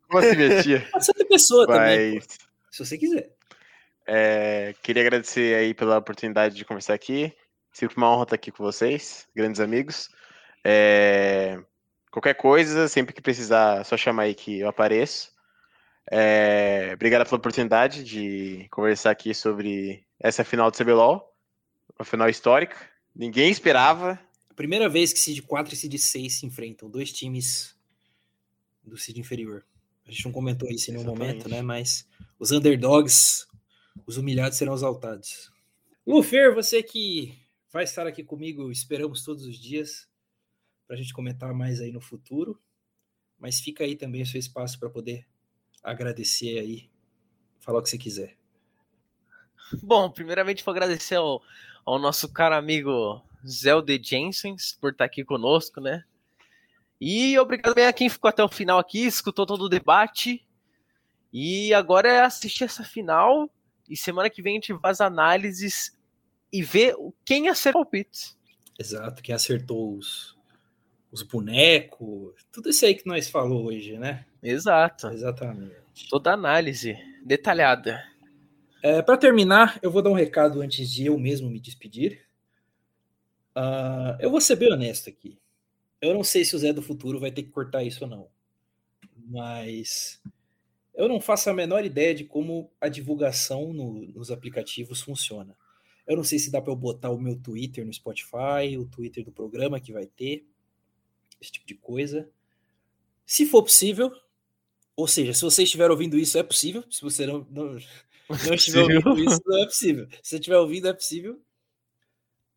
como assim, minha tia? Pode ser outra pessoa também, pô, se você quiser. é, queria agradecer aí pela oportunidade de conversar aqui. Sempre uma honra estar aqui com vocês, grandes amigos. É, qualquer coisa, sempre que precisar, é só chamar aí que eu apareço. É, obrigado pela oportunidade de conversar aqui sobre essa final do CBLOL, uma final histórica. Ninguém esperava. Primeira vez que Seed 4 e Seed 6 se enfrentam, dois times do Seed inferior. A gente não comentou isso em nenhum Exatamente. momento, né? Mas os underdogs, os humilhados serão exaltados. Lufer, você que vai estar aqui comigo, esperamos todos os dias para a gente comentar mais aí no futuro. Mas fica aí também o seu espaço para poder agradecer aí, falar o que você quiser. Bom, primeiramente vou agradecer ao, ao nosso caro amigo Zelde Jensens por estar aqui conosco, né? E obrigado bem a quem ficou até o final aqui, escutou todo o debate. E agora é assistir essa final. E semana que vem a gente faz análises e ver quem acertou o palpites. Exato, quem acertou os, os bonecos, tudo isso aí que nós falou hoje, né? Exato. Exatamente. Toda análise detalhada. É, para terminar, eu vou dar um recado antes de eu mesmo me despedir. Ah, eu vou ser bem honesto aqui. Eu não sei se o Zé do Futuro vai ter que cortar isso ou não. Mas eu não faço a menor ideia de como a divulgação no- nos aplicativos funciona. Eu não sei se dá para eu botar o meu Twitter no Spotify, o Twitter do programa que vai ter, esse tipo de coisa. Se for possível, ou seja, se você estiver ouvindo isso, é possível. Se você não, não, não estiver ouvindo isso, não é possível. Se você estiver ouvindo, é possível.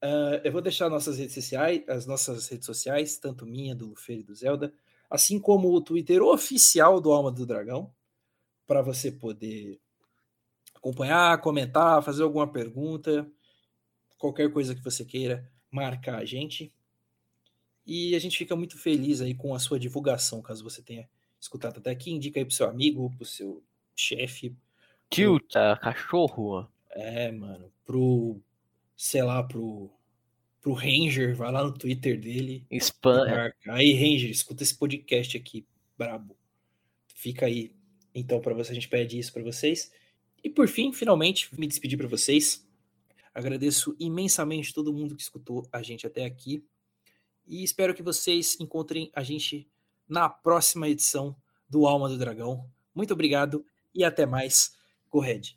Ah, eu vou deixar nossas redes sociais, as nossas redes sociais, tanto minha, do Lufer e do Zelda, assim como o Twitter oficial do Alma do Dragão, para você poder acompanhar, comentar, fazer alguma pergunta, qualquer coisa que você queira, marcar a gente. E a gente fica muito feliz aí com a sua divulgação, caso você tenha escutado até aqui. Indica aí pro seu amigo, pro seu chefe, Cute, tá, cachorro. é, mano, pro, sei lá, pro, pro Ranger, vai lá no Twitter dele. Spam. Aí, Ranger, escuta esse podcast aqui, brabo. Fica aí. Então, para você, a gente pede isso para vocês. E por fim, finalmente, me despedir para vocês. Agradeço imensamente todo mundo que escutou a gente até aqui. E espero que vocês encontrem a gente na próxima edição do Alma do Dragão. Muito obrigado e até mais. Corred.